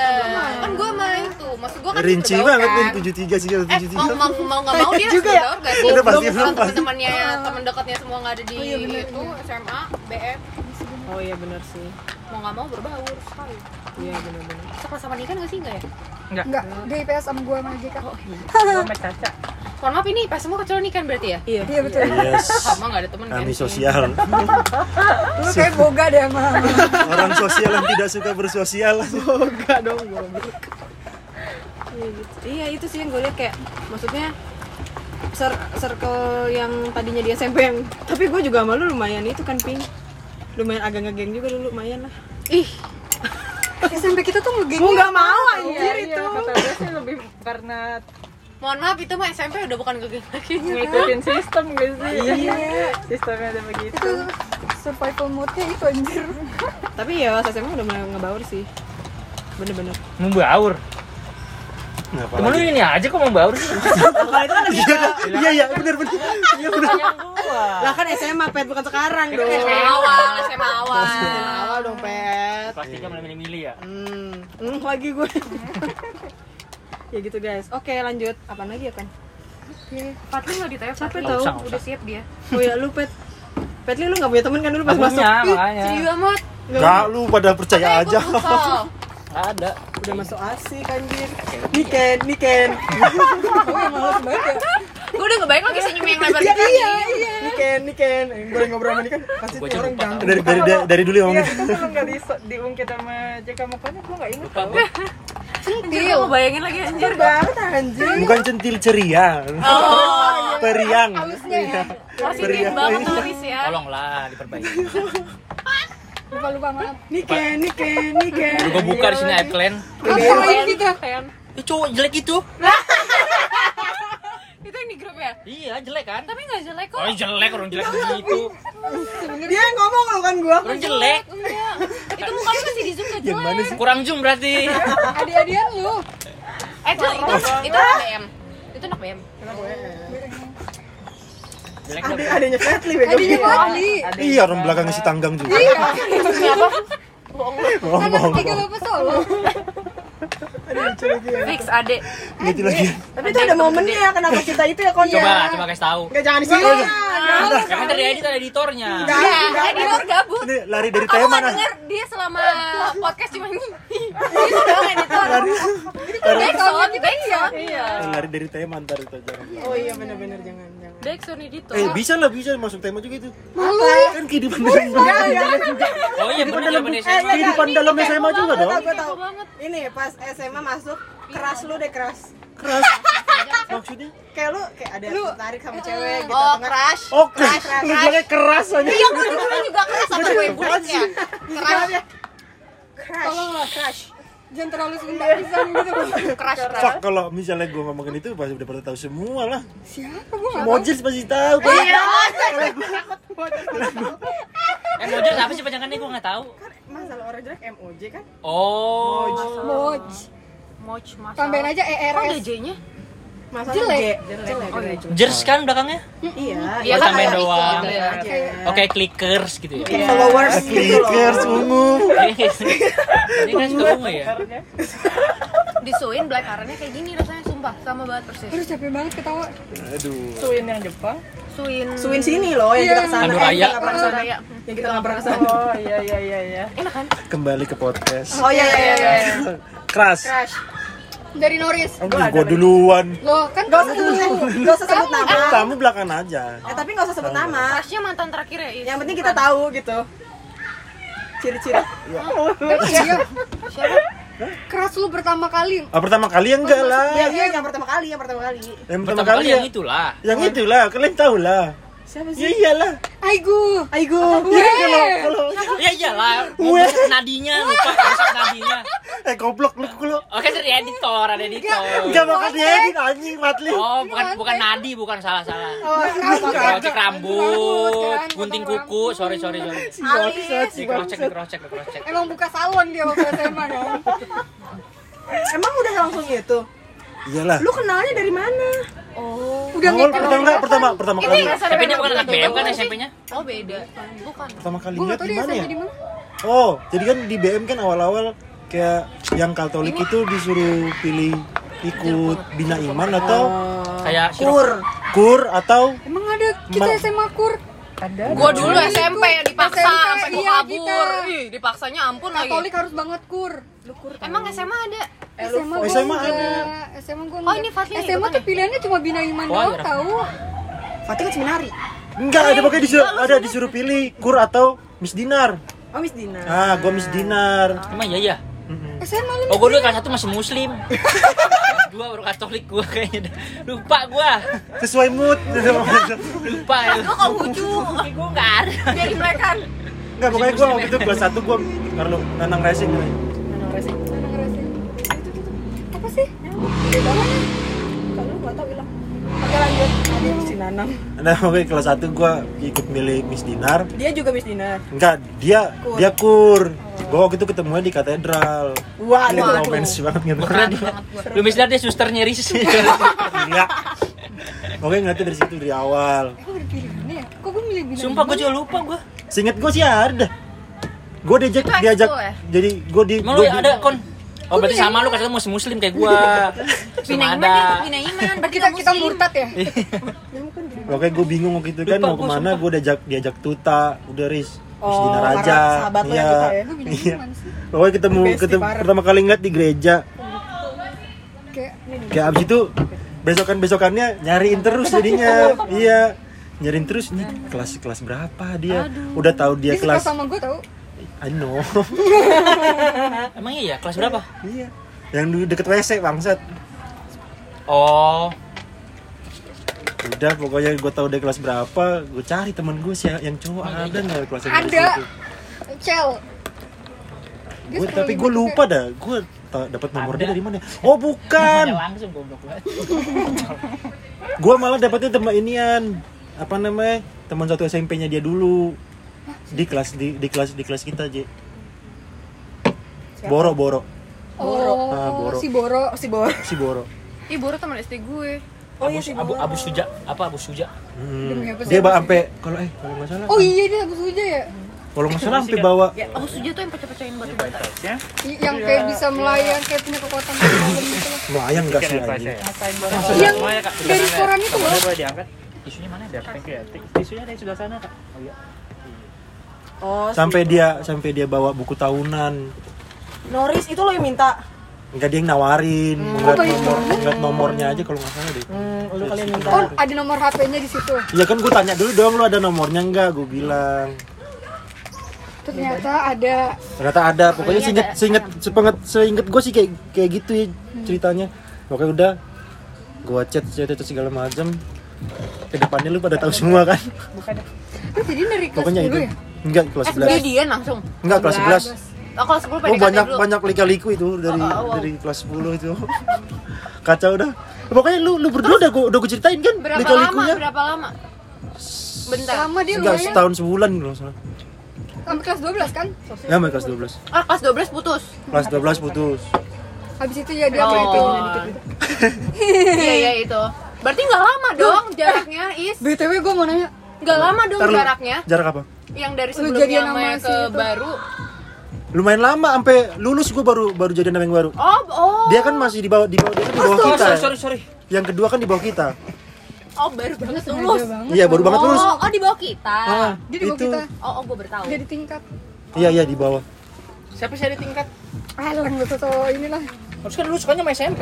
[SPEAKER 5] Kan gue main tuh. Maksud gue kan
[SPEAKER 3] Rinci banget nih
[SPEAKER 5] kan.
[SPEAKER 3] 73 sih kalau
[SPEAKER 5] Eh, mau
[SPEAKER 3] 73.
[SPEAKER 5] mau mau nggak mau dia
[SPEAKER 1] Juga ya?
[SPEAKER 3] Udah pasti,
[SPEAKER 5] Belum teman-temannya, teman dekatnya semua nggak ada di itu SMA, BM.
[SPEAKER 1] Oh iya benar sih
[SPEAKER 5] Mau nggak mau berbaur sekali.
[SPEAKER 1] iya benar-benar
[SPEAKER 5] Sekelas sama Nikan gak sih enggak ya?
[SPEAKER 2] Enggak, dia IPS sama gua sama JK.
[SPEAKER 4] Gua sama Caca.
[SPEAKER 5] Mohon maaf ini pas semua kecuali Nikan berarti ya?
[SPEAKER 1] iya
[SPEAKER 2] Iya betul.
[SPEAKER 3] Yes.
[SPEAKER 5] Sama nggak ada temen kan?
[SPEAKER 3] Kami sosial.
[SPEAKER 2] Lu kayak boga deh sama
[SPEAKER 3] Orang sosial yang tidak suka bersosial.
[SPEAKER 1] enggak dong goblok iya gitu iya itu sih yang gue lihat kayak maksudnya cir- circle yang tadinya di SMP yang tapi gue juga sama lu lumayan itu kan ping lumayan agak ngegeng juga dulu lumayan lah
[SPEAKER 5] Ih,
[SPEAKER 2] SMP kita tuh ngegeng.
[SPEAKER 1] nggak mau
[SPEAKER 4] Iya,
[SPEAKER 1] anjir
[SPEAKER 4] iya.
[SPEAKER 1] itu
[SPEAKER 4] Kata gue sih lebih karena
[SPEAKER 5] mohon maaf itu mah SMP udah bukan geng lagi.
[SPEAKER 4] ngikutin sistem gak sih?
[SPEAKER 1] Iya.
[SPEAKER 4] Sistemnya ada begitu.
[SPEAKER 2] Itu survival mode-nya itu anjir.
[SPEAKER 1] tapi ya pas SMA udah mulai ngebaur sih bener-bener
[SPEAKER 6] Membaur. Temen lu ini aja kok membaur sih.
[SPEAKER 1] kalau itu kan
[SPEAKER 3] Iya, iya, iya, bener bener. Iya bener.
[SPEAKER 6] Gua.
[SPEAKER 1] lah kan SMA pet bukan sekarang dong
[SPEAKER 5] SMA awal, SMA awal.
[SPEAKER 1] SMA awal dong pet
[SPEAKER 6] Kelas 3 mulai milih-milih ya.
[SPEAKER 1] hmm, hmm lagi gue ya gitu guys oke lanjut apa lagi ya kan
[SPEAKER 5] Fatli nggak ditanya,
[SPEAKER 1] Siapa
[SPEAKER 6] usah,
[SPEAKER 5] Udah siap dia.
[SPEAKER 1] oh ya lu pet Petli lu gak punya temen kan dulu pas masuk
[SPEAKER 6] punya, makanya.
[SPEAKER 5] Serius amat.
[SPEAKER 3] Enggak, lu pada percaya
[SPEAKER 5] Makanya
[SPEAKER 3] aja.
[SPEAKER 6] Ada.
[SPEAKER 1] udah masuk asik anjir Niken Niken
[SPEAKER 5] Gue udah ngebayang lagi senyum yang lebar
[SPEAKER 1] iya
[SPEAKER 5] gitu.
[SPEAKER 1] iya iya Niken Niken Eh, gue ngobrol sama Niken pasti
[SPEAKER 6] Gua
[SPEAKER 1] orang ganggu
[SPEAKER 3] Dari dari dari, dari dulu ya
[SPEAKER 4] Iya, kalau nggak di, diungkit sama JK mukanya, gue nggak inget tau.
[SPEAKER 5] Anjir, gue bayangin lagi anjir.
[SPEAKER 1] banget anjir
[SPEAKER 3] Bukan centil ceria.
[SPEAKER 5] Oh,
[SPEAKER 3] Periang.
[SPEAKER 2] ya.
[SPEAKER 5] positif banget tulis ya.
[SPEAKER 6] Tolonglah diperbaiki.
[SPEAKER 2] Lupa lupa maaf.
[SPEAKER 1] Niken Niken Niken
[SPEAKER 6] Gue buka di sini app kalian.
[SPEAKER 2] Apa ini kita?
[SPEAKER 6] Ya cowok jelek itu.
[SPEAKER 5] Itu yang di grup ya?
[SPEAKER 6] Iya, jelek kan?
[SPEAKER 5] Tapi nggak jelek kok.
[SPEAKER 6] Oh, jelek orang jelek begitu.
[SPEAKER 1] dia yang ngomong lu kan gua
[SPEAKER 6] Orang jelek.
[SPEAKER 5] Enggak. Itu mukanya masih di zoom gak jelek.
[SPEAKER 6] Kurang zoom berarti.
[SPEAKER 2] Adik-adian lu.
[SPEAKER 5] Eh, itu itu itu anak BM. Itu anak BM.
[SPEAKER 6] Jelek
[SPEAKER 1] ada
[SPEAKER 6] banget.
[SPEAKER 1] adanya Petli bego
[SPEAKER 2] Adiknya Fadli.
[SPEAKER 3] Iya, orang belakangnya si tanggang juga.
[SPEAKER 5] Siapa? Bohong lu.
[SPEAKER 3] Bohong, bohong,
[SPEAKER 2] tiga bapak solo.
[SPEAKER 5] Fix ade.
[SPEAKER 3] Gitu lagi.
[SPEAKER 1] tapi itu ada momennya kenapa kita itu ya kon
[SPEAKER 6] Coba, coba kasih tahu.
[SPEAKER 1] Gak jangan di sini
[SPEAKER 6] Karena dari edit ada editornya.
[SPEAKER 5] Ya, editor gabut.
[SPEAKER 3] Ini lari dari tema nah.
[SPEAKER 5] denger dia selama podcast cuma Itu dong editor. Backsound, backsound.
[SPEAKER 4] Iya.
[SPEAKER 3] lari dari tema ntar itu jangan
[SPEAKER 1] oh iya bener-bener jangan jangan
[SPEAKER 5] Backsound editor.
[SPEAKER 3] eh bisa lah bisa masuk tema juga itu.
[SPEAKER 1] Malu.
[SPEAKER 3] kan kehidupan dalam
[SPEAKER 6] Oh iya bener zaman
[SPEAKER 1] Eh,
[SPEAKER 6] SMA.
[SPEAKER 3] kehidupan dalam SMA juga dong
[SPEAKER 1] gue tahu. ini pas SMA masuk keras lu deh keras.
[SPEAKER 3] Keras. Maksudnya?
[SPEAKER 1] Kayak lu kayak ada tertarik sama cewek gitu
[SPEAKER 5] Oh, crush.
[SPEAKER 3] oh keras lu bilangnya keras aja.
[SPEAKER 5] Iya, gue juga keras sama gue bulatnya. Keras,
[SPEAKER 1] crush crush
[SPEAKER 2] jangan terlalu sunda pisan gitu
[SPEAKER 5] keras.
[SPEAKER 3] Fuck kalau misalnya gue ngomongin itu pasti udah pada tahu semua lah.
[SPEAKER 2] Siapa? Gue nggak
[SPEAKER 3] Mojis pasti tahu kan
[SPEAKER 6] Eh Mojo apa sih panjangannya gue nggak tahu.
[SPEAKER 1] masalah orang jelek MOJ kan?
[SPEAKER 6] Oh.
[SPEAKER 2] Moj
[SPEAKER 5] Moch masa.
[SPEAKER 2] tambahin aja
[SPEAKER 5] Kok ada
[SPEAKER 2] ERS
[SPEAKER 5] J-nya?
[SPEAKER 1] Masalah
[SPEAKER 2] Jelek.
[SPEAKER 1] J jelek
[SPEAKER 5] Oh, iya.
[SPEAKER 6] Jers kan belakangnya?
[SPEAKER 1] iya
[SPEAKER 5] Iya, kan
[SPEAKER 6] doang.
[SPEAKER 1] Iya.
[SPEAKER 6] Oke clickers gitu ya.
[SPEAKER 1] Kayak followers gitu
[SPEAKER 3] Clickers ungu
[SPEAKER 6] Ini kan ungu ya.
[SPEAKER 5] Disuin black currant-nya kayak gini rasanya sumpah sama banget persis.
[SPEAKER 2] Aduh capek banget ketawa
[SPEAKER 3] aduh
[SPEAKER 4] Suin yang Jepang.
[SPEAKER 5] Suin.
[SPEAKER 1] Suin sini loh yang kita ke sana
[SPEAKER 6] Pandu
[SPEAKER 1] eh.
[SPEAKER 6] Raya.
[SPEAKER 1] yang kita nggak pernah ke sana
[SPEAKER 4] Oh iya iya iya iya.
[SPEAKER 5] Enak kan?
[SPEAKER 3] kembali ke podcast
[SPEAKER 1] oh iya iya iya
[SPEAKER 3] keras
[SPEAKER 1] crush
[SPEAKER 2] dari Norris
[SPEAKER 3] Aduh, gue duluan
[SPEAKER 2] loh kan
[SPEAKER 1] Gak usah sebut, gak usah sebut nama.
[SPEAKER 3] kamu belakang aja
[SPEAKER 1] Eh tapi gak usah sebut nama.
[SPEAKER 5] Crushnya mantan terakhir ya?
[SPEAKER 1] Yang penting kita tahu gitu. Ciri-ciri.
[SPEAKER 2] iya
[SPEAKER 5] Siapa?
[SPEAKER 2] keras lu pertama kali
[SPEAKER 3] ah, pertama kali ya enggak lah
[SPEAKER 1] Iya iya yang pertama kali, yang pertama kali.
[SPEAKER 3] yang pertama,
[SPEAKER 6] Pertama
[SPEAKER 3] kali
[SPEAKER 6] kali
[SPEAKER 3] ya
[SPEAKER 6] yang itulah.
[SPEAKER 3] yang itulah kalian tahu lah
[SPEAKER 1] Siapa
[SPEAKER 3] ya iyalah
[SPEAKER 2] Aigu
[SPEAKER 1] Aigo.
[SPEAKER 2] Yeay.
[SPEAKER 3] kalau
[SPEAKER 6] Ya iyalah. Besok nadinya lupa nadinya.
[SPEAKER 3] eh goblok lu lu
[SPEAKER 6] Oke dari editor ada editor.
[SPEAKER 3] enggak bakal diedit anjing Matli
[SPEAKER 6] Oh bukan bukan nadi bukan salah salah.
[SPEAKER 1] Oh,
[SPEAKER 6] Cek rambut, gunting kuku, sorry sorry sorry. Check, di cross check.
[SPEAKER 2] emang buka salon dia waktu SMA kan
[SPEAKER 1] Emang udah langsung gitu?
[SPEAKER 3] Iyalah
[SPEAKER 1] Lu kenalnya dari mana?
[SPEAKER 2] udah
[SPEAKER 3] awal
[SPEAKER 2] ngikut
[SPEAKER 3] pertama enggak pertama pertama
[SPEAKER 5] Ini
[SPEAKER 3] kali
[SPEAKER 6] SMP-nya bukan
[SPEAKER 5] anak
[SPEAKER 6] BM kan SMP-nya?
[SPEAKER 5] Oh beda. Bukan.
[SPEAKER 3] pertama kali lihat
[SPEAKER 2] tau
[SPEAKER 3] di mana ya
[SPEAKER 2] SMP
[SPEAKER 3] oh jadi kan di BM kan awal-awal kayak yang Katolik itu disuruh pilih ikut bina iman atau
[SPEAKER 6] Kayak
[SPEAKER 1] Kur.
[SPEAKER 3] kur atau
[SPEAKER 2] emang ada kita
[SPEAKER 3] Ma-
[SPEAKER 2] SMA kur
[SPEAKER 4] Ada.
[SPEAKER 5] Gua dulu SMP yang dipaksa
[SPEAKER 2] SMP,
[SPEAKER 5] sampai gua
[SPEAKER 2] iya,
[SPEAKER 5] kabur. Ih, dipaksanya ampun lagi.
[SPEAKER 2] Katolik harus banget kur
[SPEAKER 5] Emang SMA ada?
[SPEAKER 2] SMA
[SPEAKER 3] Oh,
[SPEAKER 2] gue
[SPEAKER 3] SMA
[SPEAKER 2] enggak SMA gue
[SPEAKER 5] Oh, ini Fatli
[SPEAKER 2] SMA tuh
[SPEAKER 5] ya?
[SPEAKER 2] pilihannya cuma bina iman
[SPEAKER 6] Oh,
[SPEAKER 2] doang tahu
[SPEAKER 1] Fatih kan seminari.
[SPEAKER 3] enggak ada pokoknya disuruh ada disuruh pilih kur atau Miss Dinar
[SPEAKER 1] Oh Miss Dina.
[SPEAKER 3] ah gua Miss Dinar
[SPEAKER 6] Emang iya ya?
[SPEAKER 2] SMA lu
[SPEAKER 6] Oh gue dulu kelas satu masih muslim. Dua baru katolik gue kayaknya. Lupa gue.
[SPEAKER 3] sesuai mood
[SPEAKER 6] Lupa ya.
[SPEAKER 5] Lu kok lucu?
[SPEAKER 6] Gue nggak ada.
[SPEAKER 5] Biar dimelekan.
[SPEAKER 3] enggak pokoknya gua waktu itu kelas 1 gua kalau nanang racing.
[SPEAKER 2] Itu, itu, itu. apa sih
[SPEAKER 1] Oke Nanang.
[SPEAKER 3] nah pokoknya kelas 1 gua ikut milih Miss Dinar
[SPEAKER 1] Dia juga Miss Dina.
[SPEAKER 3] enggak dia
[SPEAKER 1] Kur.
[SPEAKER 3] dia kur gua waktu itu ketemunya di katedral
[SPEAKER 1] Waduh.
[SPEAKER 3] Ini romance banget gitu
[SPEAKER 6] dia, lu misalnya dia susternya Riz.
[SPEAKER 3] Gila. Oke ngeliatnya dari situ dari awal.
[SPEAKER 2] eh ada pilihannya ya kok gue milih
[SPEAKER 6] Sumpah gue
[SPEAKER 2] iman?
[SPEAKER 6] juga lupa gue.
[SPEAKER 3] Seinget gue sih ada. Gue diajak diajak
[SPEAKER 5] ya?
[SPEAKER 3] jadi gue di
[SPEAKER 6] Emang
[SPEAKER 3] gua di-
[SPEAKER 6] ada kon? Oh berarti sama lu katanya muslim muslim kayak gue.
[SPEAKER 5] Bina
[SPEAKER 6] Cuma
[SPEAKER 5] iman
[SPEAKER 6] ada.
[SPEAKER 5] dia bina iman. Berarti
[SPEAKER 2] kita kita murtad ya?
[SPEAKER 3] Oke gue bingung waktu itu kan
[SPEAKER 6] Lupa
[SPEAKER 3] mau
[SPEAKER 6] gua,
[SPEAKER 3] ke
[SPEAKER 6] mana
[SPEAKER 3] gue diajak diajak Tuta. Udah Riz.
[SPEAKER 1] Oh,
[SPEAKER 3] Miss Dinar
[SPEAKER 1] karena
[SPEAKER 3] aja.
[SPEAKER 1] sahabat lu
[SPEAKER 3] iya.
[SPEAKER 1] yang Tuta ya?
[SPEAKER 3] iya. pokoknya ketemu ketemu
[SPEAKER 1] parah.
[SPEAKER 3] pertama kali ngeliat di gereja.
[SPEAKER 2] Kayak
[SPEAKER 3] kayak abis itu besokan besokannya nyariin terus jadinya. Iya. Nyariin terus nih kelas kelas berapa dia? Udah tahu dia
[SPEAKER 2] dia
[SPEAKER 3] kelas
[SPEAKER 2] sama gue tau
[SPEAKER 3] I know.
[SPEAKER 6] Emang iya? Kelas berapa?
[SPEAKER 3] iya. Yang di deket WC bangsat.
[SPEAKER 6] Oh.
[SPEAKER 3] udah pokoknya gue tahu dia kelas berapa. Gue cari teman gue sih yang cowok ada nggak kelas yang
[SPEAKER 2] ada. cel.
[SPEAKER 3] Gue tapi gue lupa dah. Gue dapat nomor dia dari mana? Oh bukan.
[SPEAKER 6] Langsung goblok banget.
[SPEAKER 3] gue malah dapetnya teman inian. Apa namanya? Teman satu SMP-nya dia dulu di kelas di, di kelas di kelas kita aja Boro Boro
[SPEAKER 2] Oh,
[SPEAKER 3] Ah, Boro.
[SPEAKER 2] si Boro.
[SPEAKER 1] Oh si Bor.
[SPEAKER 3] si Boro
[SPEAKER 5] Ih, Boro teman SD gue.
[SPEAKER 1] Oh iya
[SPEAKER 6] Abu,
[SPEAKER 1] si
[SPEAKER 6] abu, abu suja apa abu suja?
[SPEAKER 3] Hmm.
[SPEAKER 2] apa sih?
[SPEAKER 3] dia sampai kalau eh kalau nggak salah
[SPEAKER 2] Oh iya dia Abu Suja ya?
[SPEAKER 3] kalau nggak salah sampai bawa
[SPEAKER 5] Abu Suja tuh yang pecah-pecahin batu bata.
[SPEAKER 4] Ya.
[SPEAKER 2] Yang kayak bisa melayang kayak punya kekuatan gitu
[SPEAKER 3] melayang nggak sih anjing
[SPEAKER 4] ya?
[SPEAKER 2] Yang
[SPEAKER 4] Kak.
[SPEAKER 2] dari koran itu loh.
[SPEAKER 4] Boleh boleh diangkat. Tisunya mana ada? Thank you ya. Tisunya ada di sebelah sana, Kak. Oh iya.
[SPEAKER 1] Oh,
[SPEAKER 3] sampai dia sampai dia bawa buku tahunan
[SPEAKER 1] Noris itu lo yang minta
[SPEAKER 3] Enggak dia yang nawarin, ngeliat nomor, ngeliat nomornya aja kalau nggak salah deh.
[SPEAKER 1] hmm, lu kalian minta
[SPEAKER 2] Oh, ada nomor HP-nya di situ.
[SPEAKER 3] Iya kan gue tanya dulu dong lu ada nomornya enggak? Gue bilang.
[SPEAKER 2] Ternyata ada.
[SPEAKER 3] Ternyata ada. Pokoknya seinget seinget sepenget seinget gue sih kayak kayak gitu ya ceritanya. Pokoknya udah gue chat chat itu segala macam. Ke depannya lu pada tahu semua kan?
[SPEAKER 2] Terus jadi dari kelas
[SPEAKER 3] Pokoknya
[SPEAKER 2] 10
[SPEAKER 3] itu.
[SPEAKER 2] ya?
[SPEAKER 3] Enggak kelas
[SPEAKER 5] SB
[SPEAKER 3] 11.
[SPEAKER 5] dia langsung
[SPEAKER 3] Enggak kelas 11.
[SPEAKER 5] oh kalau 10
[SPEAKER 3] Oh
[SPEAKER 5] PDKT
[SPEAKER 3] banyak
[SPEAKER 5] dulu
[SPEAKER 3] banyak lika-liku itu dari
[SPEAKER 5] Oh, oh, oh.
[SPEAKER 3] dari kelas 10 itu. Kacau dah. Pokoknya lu lu berdua udah gue udah gue ceritain kan
[SPEAKER 5] berapa lama
[SPEAKER 3] lika-likunya.
[SPEAKER 5] berapa lama bentar
[SPEAKER 2] Selama dia
[SPEAKER 3] Enggak
[SPEAKER 2] lumayan.
[SPEAKER 3] setahun sebulan kalau salah.
[SPEAKER 2] Sampai kelas 12 kan?
[SPEAKER 3] Ya sampai kelas 12.
[SPEAKER 5] ah kelas 12 putus
[SPEAKER 3] Kelas 12 putus.
[SPEAKER 2] Habis itu ya dia
[SPEAKER 5] oh
[SPEAKER 2] apa
[SPEAKER 5] iya iya itu berarti nggak lama dong jaraknya is
[SPEAKER 2] BTW gue mau nanya.
[SPEAKER 5] nggak lama dong
[SPEAKER 3] Ntar
[SPEAKER 5] jaraknya
[SPEAKER 3] Jarak apa?
[SPEAKER 5] Yang dari
[SPEAKER 2] Lu
[SPEAKER 5] sebelumnya sama
[SPEAKER 2] sama
[SPEAKER 5] yang
[SPEAKER 2] si
[SPEAKER 5] ke
[SPEAKER 2] itu.
[SPEAKER 5] baru
[SPEAKER 3] Lumayan lama sampai lulus gue baru baru jadian sama yang baru.
[SPEAKER 5] oh oh
[SPEAKER 3] Dia kan masih di bawah di bawah dia kan di bawah
[SPEAKER 6] Oh,
[SPEAKER 3] kita.
[SPEAKER 6] sorry, sorry, sorry.
[SPEAKER 3] Yang kedua kan di bawah kita.
[SPEAKER 5] oh baru banget lulus.
[SPEAKER 3] Iya, baru banget lulus.
[SPEAKER 5] oh oh di bawah kita
[SPEAKER 3] Ah,
[SPEAKER 2] Dia di bawah
[SPEAKER 3] itu.
[SPEAKER 2] kita.
[SPEAKER 5] oh oh gue bertahu
[SPEAKER 2] Dia di tingkat.
[SPEAKER 3] Iya, iya di bawah.
[SPEAKER 6] Siapa sih ada tingkat?
[SPEAKER 2] Nggak usah so inilah.
[SPEAKER 6] Harus kan dulu sukanya sama SMP.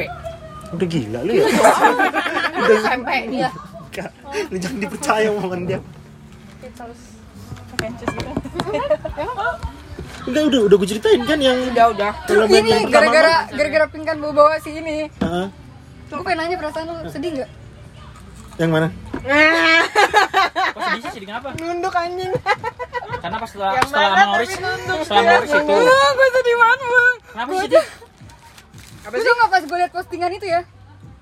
[SPEAKER 3] Udah gila lu ya.
[SPEAKER 5] SMP dia
[SPEAKER 3] lu jangan dipercaya omongan dia. Udah, udah, udah gue ceritain kan yang
[SPEAKER 1] udah udah
[SPEAKER 3] kalau yang
[SPEAKER 2] Ini gara-gara gara-gara pingkan bawa bawa si ini.
[SPEAKER 3] Heeh.
[SPEAKER 2] Gue pengen nanya perasaan lu sedih nggak?
[SPEAKER 3] Yang mana?
[SPEAKER 6] Kok sedih sih? Sedih kenapa?
[SPEAKER 1] nunduk anjing
[SPEAKER 6] Karena pas setelah
[SPEAKER 1] Yang
[SPEAKER 6] setelah Mauris, setelah Mauris itu.
[SPEAKER 2] gue sedih banget bang.
[SPEAKER 6] Kenapa sih sedih?
[SPEAKER 1] apa
[SPEAKER 2] Lu
[SPEAKER 1] sih
[SPEAKER 2] tau nggak pas gue liat postingan itu ya?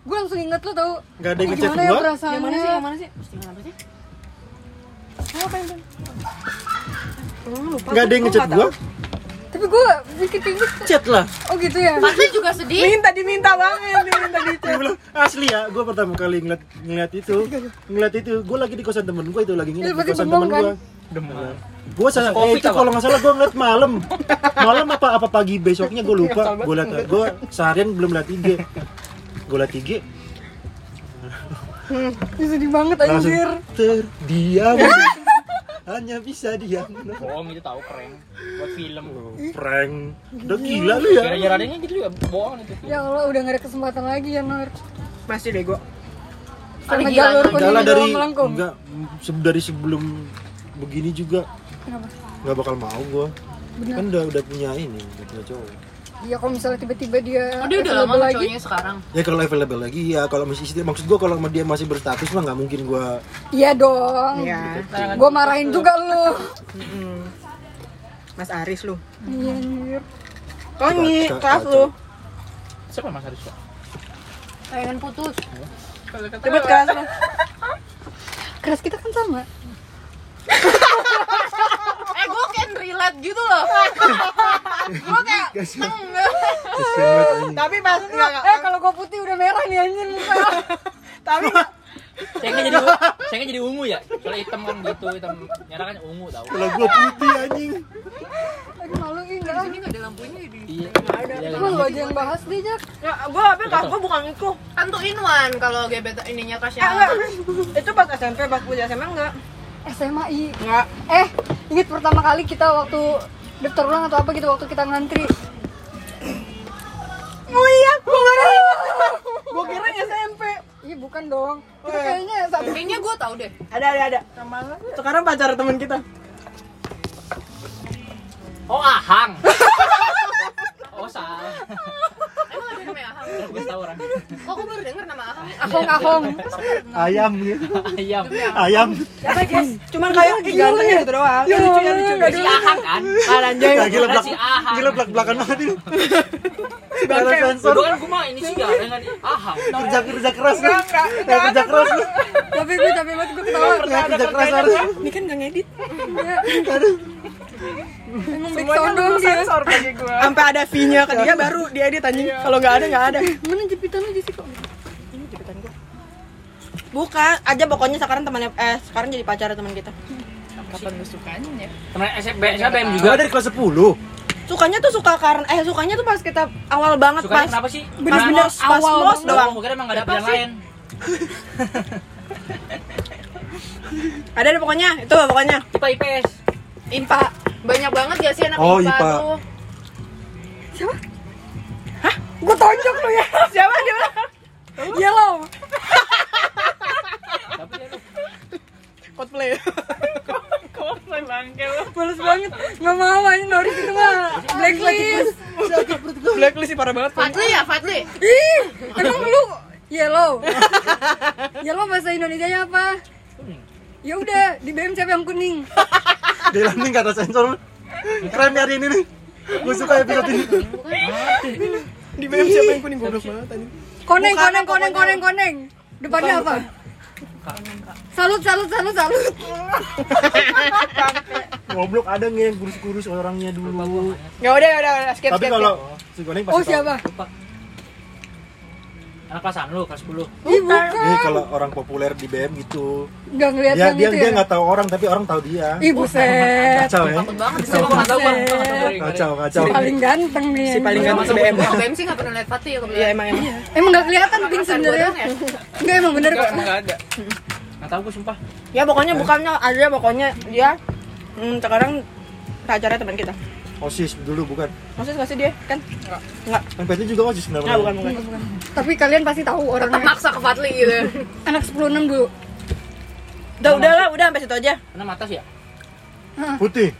[SPEAKER 2] Gue langsung inget lu tau.
[SPEAKER 3] Gak ada yang ngechat
[SPEAKER 2] Gimana ya
[SPEAKER 3] gua.
[SPEAKER 2] perasaannya?
[SPEAKER 1] yang mana sih yang mana sih Oh, lupa
[SPEAKER 3] Gak ada yang
[SPEAKER 1] Gua
[SPEAKER 3] ngechat gua.
[SPEAKER 2] Tapi gue bikin kayak gitu.
[SPEAKER 3] Chat lah.
[SPEAKER 2] Oh gitu ya?
[SPEAKER 5] Pasti juga sedih
[SPEAKER 1] minta diminta banget diminta di
[SPEAKER 3] bilang, asli ya, gue pertama kali ngeliat ngeliat itu, ngeliat itu, gue lagi di kosan temen gue itu lagi nginep
[SPEAKER 2] Lu
[SPEAKER 3] di kosan temen
[SPEAKER 2] kan?
[SPEAKER 3] gue.
[SPEAKER 6] Demam.
[SPEAKER 3] Gue salah, eh, itu kalau nggak salah gue ngeliat malam, malam apa apa pagi besoknya gue lupa, gue liat, gue seharian belum liat IG, gue liat IG,
[SPEAKER 2] Ini sedih banget
[SPEAKER 3] langsung
[SPEAKER 2] anjir.
[SPEAKER 3] terdiam, hanya bisa diam.
[SPEAKER 6] Bohong itu tahu keren. Buat film.
[SPEAKER 3] Oh, prank, udah gila lu ya.
[SPEAKER 6] Kira-kira adanya gitu juga bohong itu.
[SPEAKER 2] Ya Allah udah gak ada kesempatan lagi ya Nur.
[SPEAKER 1] masih deh gua
[SPEAKER 2] Sama jalur pemilih
[SPEAKER 3] dari, enggak, dari sebelum begini juga
[SPEAKER 2] Kenapa?
[SPEAKER 3] nggak bakal mau gue.
[SPEAKER 2] Benar.
[SPEAKER 3] Kan udah udah punya ini, udah punya cowok.
[SPEAKER 2] Iya kalau misalnya tiba-tiba dia
[SPEAKER 5] oh dia udah lama
[SPEAKER 2] lagi.
[SPEAKER 5] sekarang
[SPEAKER 3] Ya kalau available lagi ya kalau masih istri maksud gua kalau sama dia masih berstatus mah nggak mungkin gua
[SPEAKER 2] Iya dong.
[SPEAKER 1] Iya.
[SPEAKER 2] Gue marahin juga lu.
[SPEAKER 1] Mm-mm. Mas Aris lu
[SPEAKER 2] Iya anjir.
[SPEAKER 1] Konyi, kelas lu
[SPEAKER 6] Siapa Mas Haris?
[SPEAKER 5] pengen putus
[SPEAKER 1] Cepet kelas lu
[SPEAKER 2] Keras kita kan sama.
[SPEAKER 5] eh gue kan relate gitu loh gue kayak
[SPEAKER 3] anjing.
[SPEAKER 1] Tapi pas enggak.
[SPEAKER 2] Eh kalau gue putih udah merah nih anjir muka.
[SPEAKER 1] Tapi
[SPEAKER 6] Saya kan jadi saya kan jadi ungu ya. Soalnya hitam kan gitu, hitam merah kan ungu tahu.
[SPEAKER 3] Kalau gua putih anjing.
[SPEAKER 2] Lagi malu ih enggak.
[SPEAKER 5] ini gak ada lampunya di
[SPEAKER 6] Iya. Iya,
[SPEAKER 2] Emang lu aja yang bahas deh Jak.
[SPEAKER 1] ya, gua apa kelas gua bukan itu.
[SPEAKER 5] kan tuh in one kalau gebetan ininya
[SPEAKER 1] Eh,
[SPEAKER 5] Tasya
[SPEAKER 1] enggak. Itu pas SMP, pas kuliah SMA enggak.
[SPEAKER 2] SMA I.
[SPEAKER 1] Enggak.
[SPEAKER 2] Eh, ingat pertama kali kita waktu daftar ulang atau apa gitu waktu kita ngantri.
[SPEAKER 1] Oh iya, gua kira gua kira SMP.
[SPEAKER 2] Iya bukan dong. Itu kayaknya satu.
[SPEAKER 5] kayaknya gue tau deh
[SPEAKER 1] Ada ada ada. Sekarang pacar teman kita.
[SPEAKER 6] Oh, Ahang. Oh, salah.
[SPEAKER 5] Emang ada namanya Ahang
[SPEAKER 6] Gue tahu orang.
[SPEAKER 5] kok gue baru denger nama Ahang
[SPEAKER 2] Ahong ahong.
[SPEAKER 3] Ayam gitu.
[SPEAKER 6] Ayam.
[SPEAKER 3] Ayam.
[SPEAKER 1] Apa guys? Cuman kayak ih, ganteng ya gitu doang. Ya, lucu ya lucu.
[SPEAKER 6] Si Ahang kan?
[SPEAKER 1] Ah, anjay.
[SPEAKER 3] Ya, gila belak
[SPEAKER 6] Si Ahang.
[SPEAKER 3] gila belak belakan banget ada
[SPEAKER 1] Bangke.
[SPEAKER 3] sensor.
[SPEAKER 6] Gue kan gue mah ini sih gak dengan Ahang.
[SPEAKER 3] Kerja kerja keras
[SPEAKER 1] enggak.
[SPEAKER 3] Ya, kerja keras.
[SPEAKER 2] Tapi gue capek banget gue ketawa.
[SPEAKER 3] Kerja keras.
[SPEAKER 1] Ini kan enggak ngedit.
[SPEAKER 2] Emang back sound dia.
[SPEAKER 1] bagi gua. Sampai ada V-nya ke dia baru diedit anjing. Kalau enggak ada enggak ada.
[SPEAKER 2] Mana jepitan lu di situ?
[SPEAKER 1] Bukan, aja pokoknya sekarang temannya eh sekarang jadi pacar teman kita.
[SPEAKER 4] Kapan gue sukanya ya?
[SPEAKER 6] Temen SMP, saya BM
[SPEAKER 3] Gua
[SPEAKER 6] juga.
[SPEAKER 3] dari kelas 10.
[SPEAKER 1] Sukanya tuh suka karena eh sukanya tuh pas kita awal banget
[SPEAKER 6] Sukanya
[SPEAKER 1] pas
[SPEAKER 6] kenapa sih?
[SPEAKER 1] bener-bener
[SPEAKER 6] Pas
[SPEAKER 1] pas
[SPEAKER 2] awal
[SPEAKER 1] mos doang.
[SPEAKER 6] Gue kira emang gak ada pilihan lain.
[SPEAKER 1] Ada deh pokoknya, itu pokoknya.
[SPEAKER 6] IPA IPS.
[SPEAKER 5] IPA banyak banget gak sih anak
[SPEAKER 3] Oh,
[SPEAKER 5] IPA,
[SPEAKER 3] IPA.
[SPEAKER 5] tuh
[SPEAKER 2] Siapa? Hah? Gue tonjok lu ya.
[SPEAKER 1] Siapa dia?
[SPEAKER 2] Yellow.
[SPEAKER 6] Lu
[SPEAKER 1] Coldplay.
[SPEAKER 4] Coldplay bangke lu.
[SPEAKER 2] Males banget. Gak mau aja Noris itu mah. Blacklist.
[SPEAKER 1] Blacklist sih parah banget.
[SPEAKER 5] Fadli ya, Fadli.
[SPEAKER 2] Ih, emang lu yellow. yellow bahasa Indonesianya apa?
[SPEAKER 6] kuning.
[SPEAKER 2] Ya udah, di BM siapa yang kuning?
[SPEAKER 3] Dia landing kata sensor. Keren nih hari ini nih. Gue suka episode ini.
[SPEAKER 1] Di BM siapa yang kuning goblok banget tadi.
[SPEAKER 2] Koneng, koneng, koneng, koneng, koneng. Depannya apa? Salut, salut, salut, salut.
[SPEAKER 3] Goblok ada nggak yang kurus-kurus orangnya dulu.
[SPEAKER 1] Ya udah, ya udah, skip,
[SPEAKER 3] Tapi
[SPEAKER 1] skip.
[SPEAKER 3] kalau si Goneng pasti
[SPEAKER 2] Oh siapa?
[SPEAKER 6] Anak kelasan lu, kelas 10.
[SPEAKER 2] Ih
[SPEAKER 3] Ini
[SPEAKER 2] bukan.
[SPEAKER 3] kalau orang populer di BM gitu.
[SPEAKER 2] Nggak ngeliat
[SPEAKER 3] Dia
[SPEAKER 2] yang
[SPEAKER 3] dia
[SPEAKER 2] itu
[SPEAKER 3] dia
[SPEAKER 2] ya?
[SPEAKER 3] nggak tahu orang tapi orang tahu dia.
[SPEAKER 2] Ih buset.
[SPEAKER 3] Kacau ya.
[SPEAKER 5] Takut banget sih.
[SPEAKER 6] Gua nggak tahu, Bang.
[SPEAKER 3] Kacau kacau.
[SPEAKER 2] Si paling ganteng nih.
[SPEAKER 1] Si paling ganteng se BM.
[SPEAKER 5] BM sih nggak pernah lihat Fadli ya
[SPEAKER 1] Iya emang emang.
[SPEAKER 2] Emang nggak kelihatan pink
[SPEAKER 5] gua
[SPEAKER 2] sebenarnya.
[SPEAKER 5] doang ya?
[SPEAKER 2] Enggak emang bener
[SPEAKER 4] Enggak,
[SPEAKER 2] kok.
[SPEAKER 4] emang nggak ada.
[SPEAKER 6] Nggak tahu gua sumpah.
[SPEAKER 1] Ya pokoknya bukannya ada pokoknya dia hmm, sekarang pacarnya teman kita.
[SPEAKER 3] Osis dulu bukan.
[SPEAKER 1] Nggak sih dia? Kan? Enggak. Enggak.
[SPEAKER 3] Kan juga osis kenapa?
[SPEAKER 1] Enggak, bukan, bukan.
[SPEAKER 2] Tapi kalian pasti tahu
[SPEAKER 5] Tetap
[SPEAKER 2] orangnya.
[SPEAKER 5] maksa ke Fadli gitu.
[SPEAKER 2] Anak 10 dulu.
[SPEAKER 1] Udah, udah lah, udah sampai situ aja.
[SPEAKER 6] Karena matas ya?
[SPEAKER 3] Putih,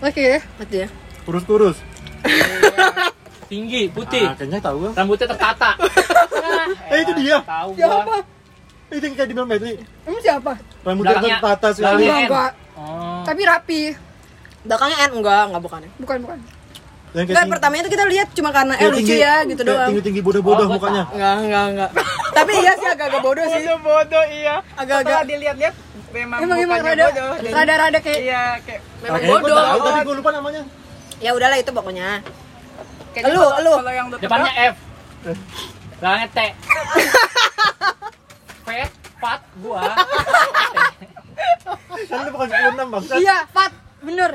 [SPEAKER 2] Oke ya.
[SPEAKER 1] Mati ya.
[SPEAKER 3] kurus-kurus.
[SPEAKER 6] Tinggi, putih.
[SPEAKER 3] Ah, kayaknya tahu gua.
[SPEAKER 6] Rambutnya tertata.
[SPEAKER 3] Eh itu dia.
[SPEAKER 6] Tahu
[SPEAKER 2] Siapa?
[SPEAKER 6] gua.
[SPEAKER 3] Itu yang kayak di bilang Petri.
[SPEAKER 2] Emang siapa?
[SPEAKER 3] Rambutnya tertata sekali.
[SPEAKER 2] enggak.
[SPEAKER 6] Oh.
[SPEAKER 2] Tapi rapi.
[SPEAKER 1] Belakangnya N enggak, enggak bukan.
[SPEAKER 2] Bukan, bukan.
[SPEAKER 3] Yang
[SPEAKER 1] Enggak, pertamanya itu kita lihat cuma karena eh lucu ya gitu doang.
[SPEAKER 3] Tinggi tinggi bodoh-bodoh
[SPEAKER 6] Oh,
[SPEAKER 3] mukanya.
[SPEAKER 1] Enggak, enggak, enggak. Tapi iya sih agak-agak bodoh sih.
[SPEAKER 4] Bodoh bodoh iya.
[SPEAKER 1] Agak-agak.
[SPEAKER 4] Dilihat-lihat memang
[SPEAKER 2] Emang emang
[SPEAKER 4] mukanya
[SPEAKER 2] rada
[SPEAKER 4] bodoh.
[SPEAKER 2] Rada-rada kayak
[SPEAKER 4] Iya, kayak
[SPEAKER 5] Memang bodoh.
[SPEAKER 3] tahu tapi gua lupa namanya.
[SPEAKER 1] Ya udahlah itu pokoknya.
[SPEAKER 4] kayaknya
[SPEAKER 1] Lu,
[SPEAKER 4] kalau-
[SPEAKER 1] lu.
[SPEAKER 4] Kalau yang
[SPEAKER 6] Depannya F. Belakangnya T. Pet, pat, gua.
[SPEAKER 3] Kan itu bukan 96 bang.
[SPEAKER 2] Iya, Pat. Bener.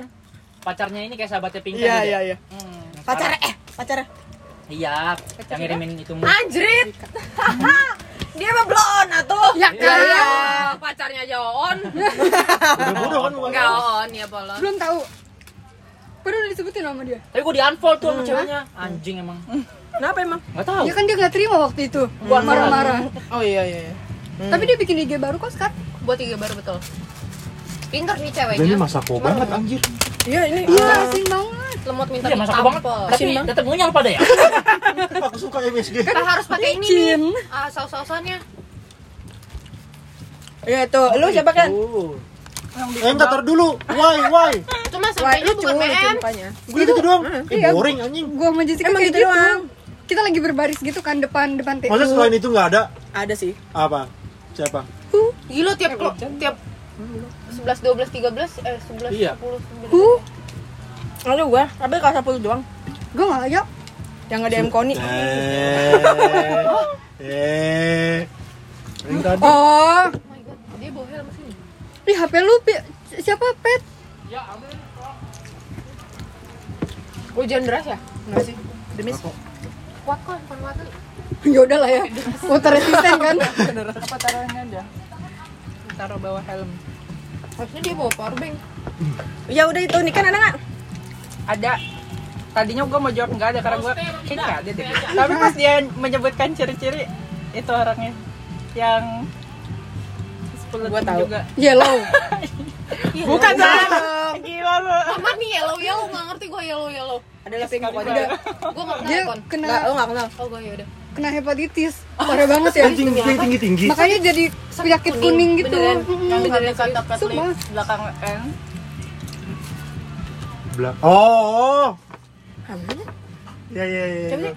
[SPEAKER 6] Pacarnya ini kayak sahabatnya Pinkan.
[SPEAKER 1] Iya,
[SPEAKER 6] gitu
[SPEAKER 1] iya,
[SPEAKER 6] ya?
[SPEAKER 1] iya.
[SPEAKER 6] Hmm,
[SPEAKER 1] Pacarnya eh, pacarnya.
[SPEAKER 6] Iya, yang ngirimin itu.
[SPEAKER 5] Anjrit.
[SPEAKER 1] Dia mah blon atuh.
[SPEAKER 2] Ya kan.
[SPEAKER 5] ya. pacarnya aja On.
[SPEAKER 3] Bodoh-bodoh kan.
[SPEAKER 5] Enggak On ya bolon.
[SPEAKER 2] Belum tahu. Padahal udah disebutin sama dia.
[SPEAKER 6] Tapi gua di unfollow tuh sama ceweknya. Anjing emang.
[SPEAKER 1] Kenapa emang?
[SPEAKER 6] Enggak tahu.
[SPEAKER 2] Ya kan dia nggak terima waktu itu. Gua marah-marah.
[SPEAKER 1] Oh iya iya iya.
[SPEAKER 2] Tapi dia bikin IG baru kok sekarang.
[SPEAKER 5] Buat tiga baru betul. Pintar nih
[SPEAKER 3] Dan ini
[SPEAKER 5] ceweknya.
[SPEAKER 3] masako banget anjir.
[SPEAKER 1] Iya ini.
[SPEAKER 2] Iya, asin banget.
[SPEAKER 5] Lemot minta
[SPEAKER 6] Iya, masuk banget. Tapi tetap ngunyah pada ya.
[SPEAKER 3] Aku suka MSG.
[SPEAKER 5] Kita harus pakai ini nih. Ah, saus-sausannya.
[SPEAKER 1] Iya tuh, lu siapa kan?
[SPEAKER 3] Eh enggak tar dulu. Why why?
[SPEAKER 5] Itu mah
[SPEAKER 1] Wah,
[SPEAKER 5] sampainya
[SPEAKER 1] lucu,
[SPEAKER 5] bukan
[SPEAKER 1] mukanya.
[SPEAKER 3] Gue gitu doang. Eh
[SPEAKER 2] Iya.
[SPEAKER 3] boring anjing.
[SPEAKER 2] Gua sama Jessica
[SPEAKER 1] Emang gitu
[SPEAKER 2] gitu.
[SPEAKER 1] doang.
[SPEAKER 2] Kita lagi berbaris gitu kan depan depan TU.
[SPEAKER 3] Masa selain itu nggak ada
[SPEAKER 1] Ada sih.
[SPEAKER 3] apa? Siapa?
[SPEAKER 5] Gila tiap tiap 11 12 13 eh 11
[SPEAKER 6] Iya.
[SPEAKER 5] 10 11.
[SPEAKER 2] Huh,
[SPEAKER 1] Lalu gua, tapi kelas 10 doang.
[SPEAKER 2] gua nggak lihat.
[SPEAKER 1] Yang nge DM Koni.
[SPEAKER 3] Eh. Eh.
[SPEAKER 2] Oh,
[SPEAKER 5] Oh my god, dia bawa helm sini.
[SPEAKER 2] ih HP lu Pi. siapa Pet?
[SPEAKER 5] Hujan deras ya?
[SPEAKER 1] Enggak sih? Demis.
[SPEAKER 5] Kuat kok handphone mati.
[SPEAKER 2] Ya udah lah ya. Water resistant kan.
[SPEAKER 4] apa taruhnya aja? Taruh bawah helm.
[SPEAKER 5] Harusnya dia bawa powerbank.
[SPEAKER 1] Ya udah itu, ini kan ada nggak?
[SPEAKER 4] Ada. Tadinya gue mau jawab nggak ada karena gue kayaknya nggak ada deh. Tapi pas dia menyebutkan ciri-ciri itu orangnya yang 10
[SPEAKER 1] Gua tahu.
[SPEAKER 4] juga.
[SPEAKER 2] Yellow.
[SPEAKER 4] Bukan kan? Gila lu.
[SPEAKER 5] Sama nih yellow yellow nggak ngerti gue yellow yellow.
[SPEAKER 1] Ada pink pokoknya.
[SPEAKER 2] Udah.
[SPEAKER 5] Gue nggak
[SPEAKER 2] Dia
[SPEAKER 5] pernah ikon.
[SPEAKER 2] kena
[SPEAKER 1] Enggak, lu nggak kenal.
[SPEAKER 5] Oh gue yaudah.
[SPEAKER 2] Kena hepatitis. Parah banget ya.
[SPEAKER 3] Anjing yang tinggi tinggi.
[SPEAKER 2] Makanya jadi penyakit kuning gitu.
[SPEAKER 5] Beneran.
[SPEAKER 4] Yang
[SPEAKER 5] Beneran
[SPEAKER 4] beneran kata
[SPEAKER 2] Sumpah.
[SPEAKER 4] belakang N.
[SPEAKER 3] Belak. Oh. Ya ya ya.
[SPEAKER 1] Siapa
[SPEAKER 3] ya.
[SPEAKER 1] sih?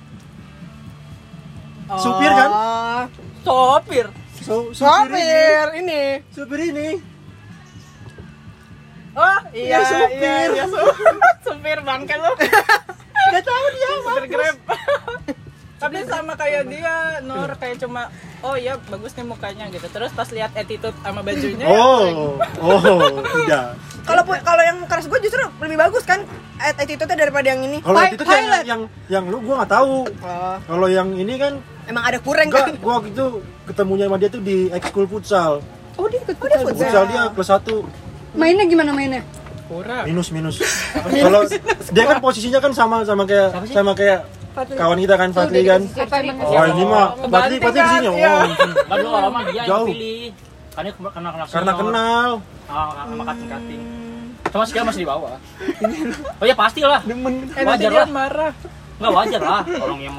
[SPEAKER 3] Supir kan?
[SPEAKER 1] Oh,
[SPEAKER 4] Sopir.
[SPEAKER 3] So, supir ini.
[SPEAKER 1] Sopir ini.
[SPEAKER 3] Supir ini.
[SPEAKER 4] Oh iya
[SPEAKER 3] Ya, supir.
[SPEAKER 4] iya iya supir. supir bangke lu.
[SPEAKER 1] Gak tahu dia.
[SPEAKER 4] supir grab. Tapi sama kayak dia, Nur kayak cuma oh iya bagus nih mukanya gitu. Terus pas lihat attitude sama bajunya ya,
[SPEAKER 3] Oh. Oh, tidak.
[SPEAKER 1] Kalau pu- kalau yang keras gue justru lebih bagus kan attitude-nya daripada yang ini.
[SPEAKER 3] Kalau itu yang, yang yang lu gua nggak tahu.
[SPEAKER 1] Oh,
[SPEAKER 3] Kalau yang ini kan
[SPEAKER 1] emang ada kurang kan?
[SPEAKER 3] gua waktu itu ketemunya sama dia tuh di ekskul futsal.
[SPEAKER 2] Oh dia ikut
[SPEAKER 1] Oh, dia
[SPEAKER 2] futsal.
[SPEAKER 1] futsal.
[SPEAKER 3] Futsal dia plus satu.
[SPEAKER 2] Mainnya gimana mainnya?
[SPEAKER 6] Kurang.
[SPEAKER 3] minus minus kalau dia kan posisinya kan sama sama kayak sama kayak kawan kita kan Fadli kan oh ini mah Fadli Fadli di sini oh
[SPEAKER 6] dulu lama dia yang
[SPEAKER 3] Jauh.
[SPEAKER 6] pilih. Karena kena kena kena
[SPEAKER 3] karena kenal
[SPEAKER 6] Ah, sama kating kating. Cuma sekarang masih di bawah. Oh ya pastilah. Wajar lah.
[SPEAKER 4] marah.
[SPEAKER 6] Enggak wajar lah orang yang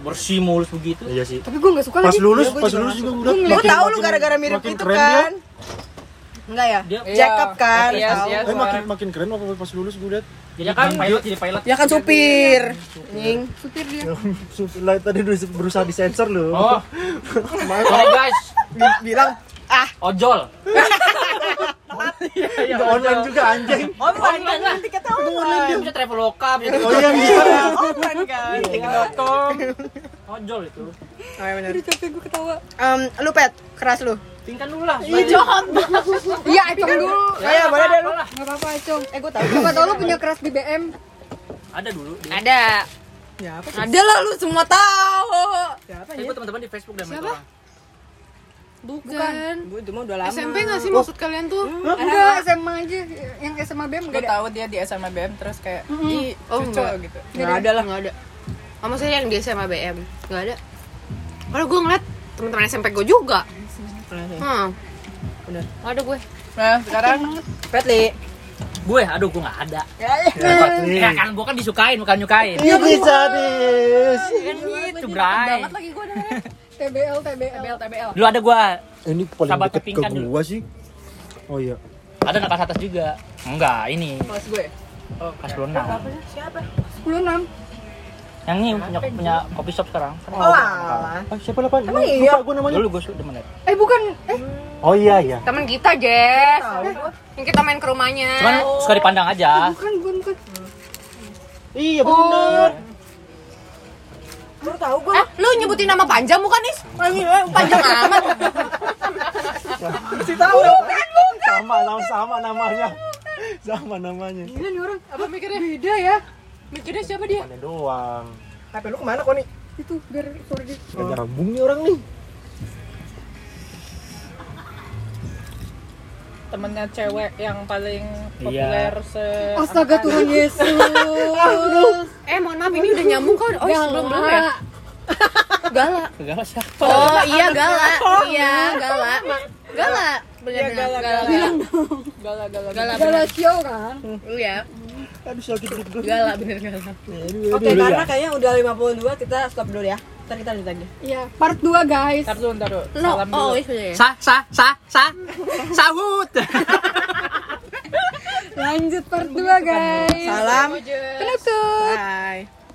[SPEAKER 6] bersih mulus begitu.
[SPEAKER 3] iya sih
[SPEAKER 2] Tapi gue gak suka
[SPEAKER 3] pas
[SPEAKER 2] lagi
[SPEAKER 3] lulus
[SPEAKER 1] Iya,
[SPEAKER 3] pas lulus
[SPEAKER 1] nggak
[SPEAKER 3] juga udah
[SPEAKER 1] Lu
[SPEAKER 3] makin-
[SPEAKER 1] tahu lu gara-gara mirip itu kan? Enggak ya?
[SPEAKER 6] Dia-
[SPEAKER 1] Jack up kan?
[SPEAKER 4] Iya, iya.
[SPEAKER 3] eh makin makin keren waktu pas lulus gue liat
[SPEAKER 6] Jadi kan pilot jadi pilot.
[SPEAKER 1] Ya kan supir. Nying.
[SPEAKER 2] supir dia.
[SPEAKER 3] Lah, tadi udah berusaha disensor loh
[SPEAKER 6] Oh. Sorry guys.
[SPEAKER 1] Bi- bilang ah
[SPEAKER 6] Ojol.
[SPEAKER 3] Udah online juga anjing
[SPEAKER 1] online kan lah tiketnya online.
[SPEAKER 6] Dia bisa traveloka, bisa
[SPEAKER 3] oh iya bisa
[SPEAKER 1] Online kan.
[SPEAKER 6] tiket.com. Ojol itu.
[SPEAKER 1] Oh, iya benar.
[SPEAKER 2] Aduh capek gue ketawa.
[SPEAKER 1] Em, lu pet keras lu.
[SPEAKER 6] Tingkan dulu lah.
[SPEAKER 2] Iya, Acong dulu.
[SPEAKER 1] Oh iya, boleh deh lu.
[SPEAKER 2] Gak apa-apa, Acong.
[SPEAKER 1] Eh, gua tahu.
[SPEAKER 2] Siapa tau lu punya keras di BM.
[SPEAKER 6] Ada dulu. dia.
[SPEAKER 5] Ada.
[SPEAKER 1] Ya apa sih?
[SPEAKER 5] Ada lah lu semua tahu.
[SPEAKER 1] Ya apa
[SPEAKER 6] Saya
[SPEAKER 1] ya?
[SPEAKER 6] buat teman-teman di Facebook dan
[SPEAKER 5] Siapa? Bukan.
[SPEAKER 1] Gua itu mah udah lama.
[SPEAKER 5] SMP gak sih maksud kalian tuh?
[SPEAKER 2] Enggak, SMA aja. Yang SMA BM
[SPEAKER 4] Gue
[SPEAKER 2] gak ada.
[SPEAKER 4] tahu dia di SMA BM terus kayak ih
[SPEAKER 5] Oh,
[SPEAKER 4] cucu
[SPEAKER 5] enggak.
[SPEAKER 4] gitu.
[SPEAKER 1] Enggak ada lah.
[SPEAKER 5] Nggak ada. Oh, maksudnya yang di SMA BM? Gak ada. Kalau gue ngeliat teman-teman SMP gue juga. Hmm. Gak ada gue.
[SPEAKER 4] Nah, sekarang
[SPEAKER 1] Pet li.
[SPEAKER 6] Gue, aduh gue nggak ada.
[SPEAKER 3] ya
[SPEAKER 6] Ya kan gue kan disukain bukan nyukain.
[SPEAKER 3] iya bisa dis
[SPEAKER 6] Kan gitu, Bray.
[SPEAKER 5] Banget lagi gue.
[SPEAKER 2] TBL, TBL.
[SPEAKER 4] TBL TBL.
[SPEAKER 6] Dulu ada gue,
[SPEAKER 3] ini paling
[SPEAKER 6] Sahabat
[SPEAKER 3] deket ke gua sih oh iya
[SPEAKER 6] ada anak kelas atas juga. Enggak, ini
[SPEAKER 4] Kelas gue. Oh,
[SPEAKER 6] kelas 26.
[SPEAKER 4] Siapa?
[SPEAKER 2] 10
[SPEAKER 6] Yang ini punya, punya kopi shop sekarang.
[SPEAKER 1] Oh, alah.
[SPEAKER 3] ah, siapa lah
[SPEAKER 1] Emang iya?
[SPEAKER 3] gue namanya
[SPEAKER 6] Dulu gue sudah ya.
[SPEAKER 2] Eh bukan, eh
[SPEAKER 3] oh iya iya
[SPEAKER 5] Temen kita, Jess. Yang kita main ke rumahnya.
[SPEAKER 6] Cuman suka dipandang aja.
[SPEAKER 2] bukan, bukan, bukan.
[SPEAKER 3] iya benar
[SPEAKER 1] Baru tahu gua.
[SPEAKER 5] Eh, lu nyebutin nama panjang bukan, Nis? Panjang amat.
[SPEAKER 1] Si tahu.
[SPEAKER 3] sama sama sama namanya sama namanya
[SPEAKER 2] Gila nih orang.
[SPEAKER 4] Apa mikirnya?
[SPEAKER 2] Beda ya.
[SPEAKER 4] Mikirnya siapa dia?
[SPEAKER 3] Mana doang
[SPEAKER 1] HP lu ke mana kok nih?
[SPEAKER 2] Itu biar suara dia.
[SPEAKER 3] Gak nyambung nih orang nih
[SPEAKER 4] Temennya cewek yang paling
[SPEAKER 6] Iya.
[SPEAKER 4] populer se
[SPEAKER 2] Astaga Tuhan Yesus.
[SPEAKER 5] Eh, mohon maaf ini udah nyambung kok. Oh, sebelum belum ya? Gala.
[SPEAKER 6] Segala siapa?
[SPEAKER 5] Oh, iya Gala. Iya, Gala. Gala. Bener bener Gala. Gala.
[SPEAKER 4] Gala gala.
[SPEAKER 5] Gala.
[SPEAKER 2] Gala show kan.
[SPEAKER 5] Iya.
[SPEAKER 3] Aduh sakit perut gue
[SPEAKER 5] Gala bener Gala.
[SPEAKER 1] Oke, karena kayaknya udah 52 kita stop dulu ya. Ntar kita lanjut lagi.
[SPEAKER 2] Iya, part 2 guys.
[SPEAKER 4] Ntar dulu, ntar dulu.
[SPEAKER 5] No,
[SPEAKER 4] Salam dulu.
[SPEAKER 5] oh, iya.
[SPEAKER 6] Sa sa sa sa sahut.
[SPEAKER 2] Lanjut part 2 guys.
[SPEAKER 1] Salam.
[SPEAKER 2] Kenapa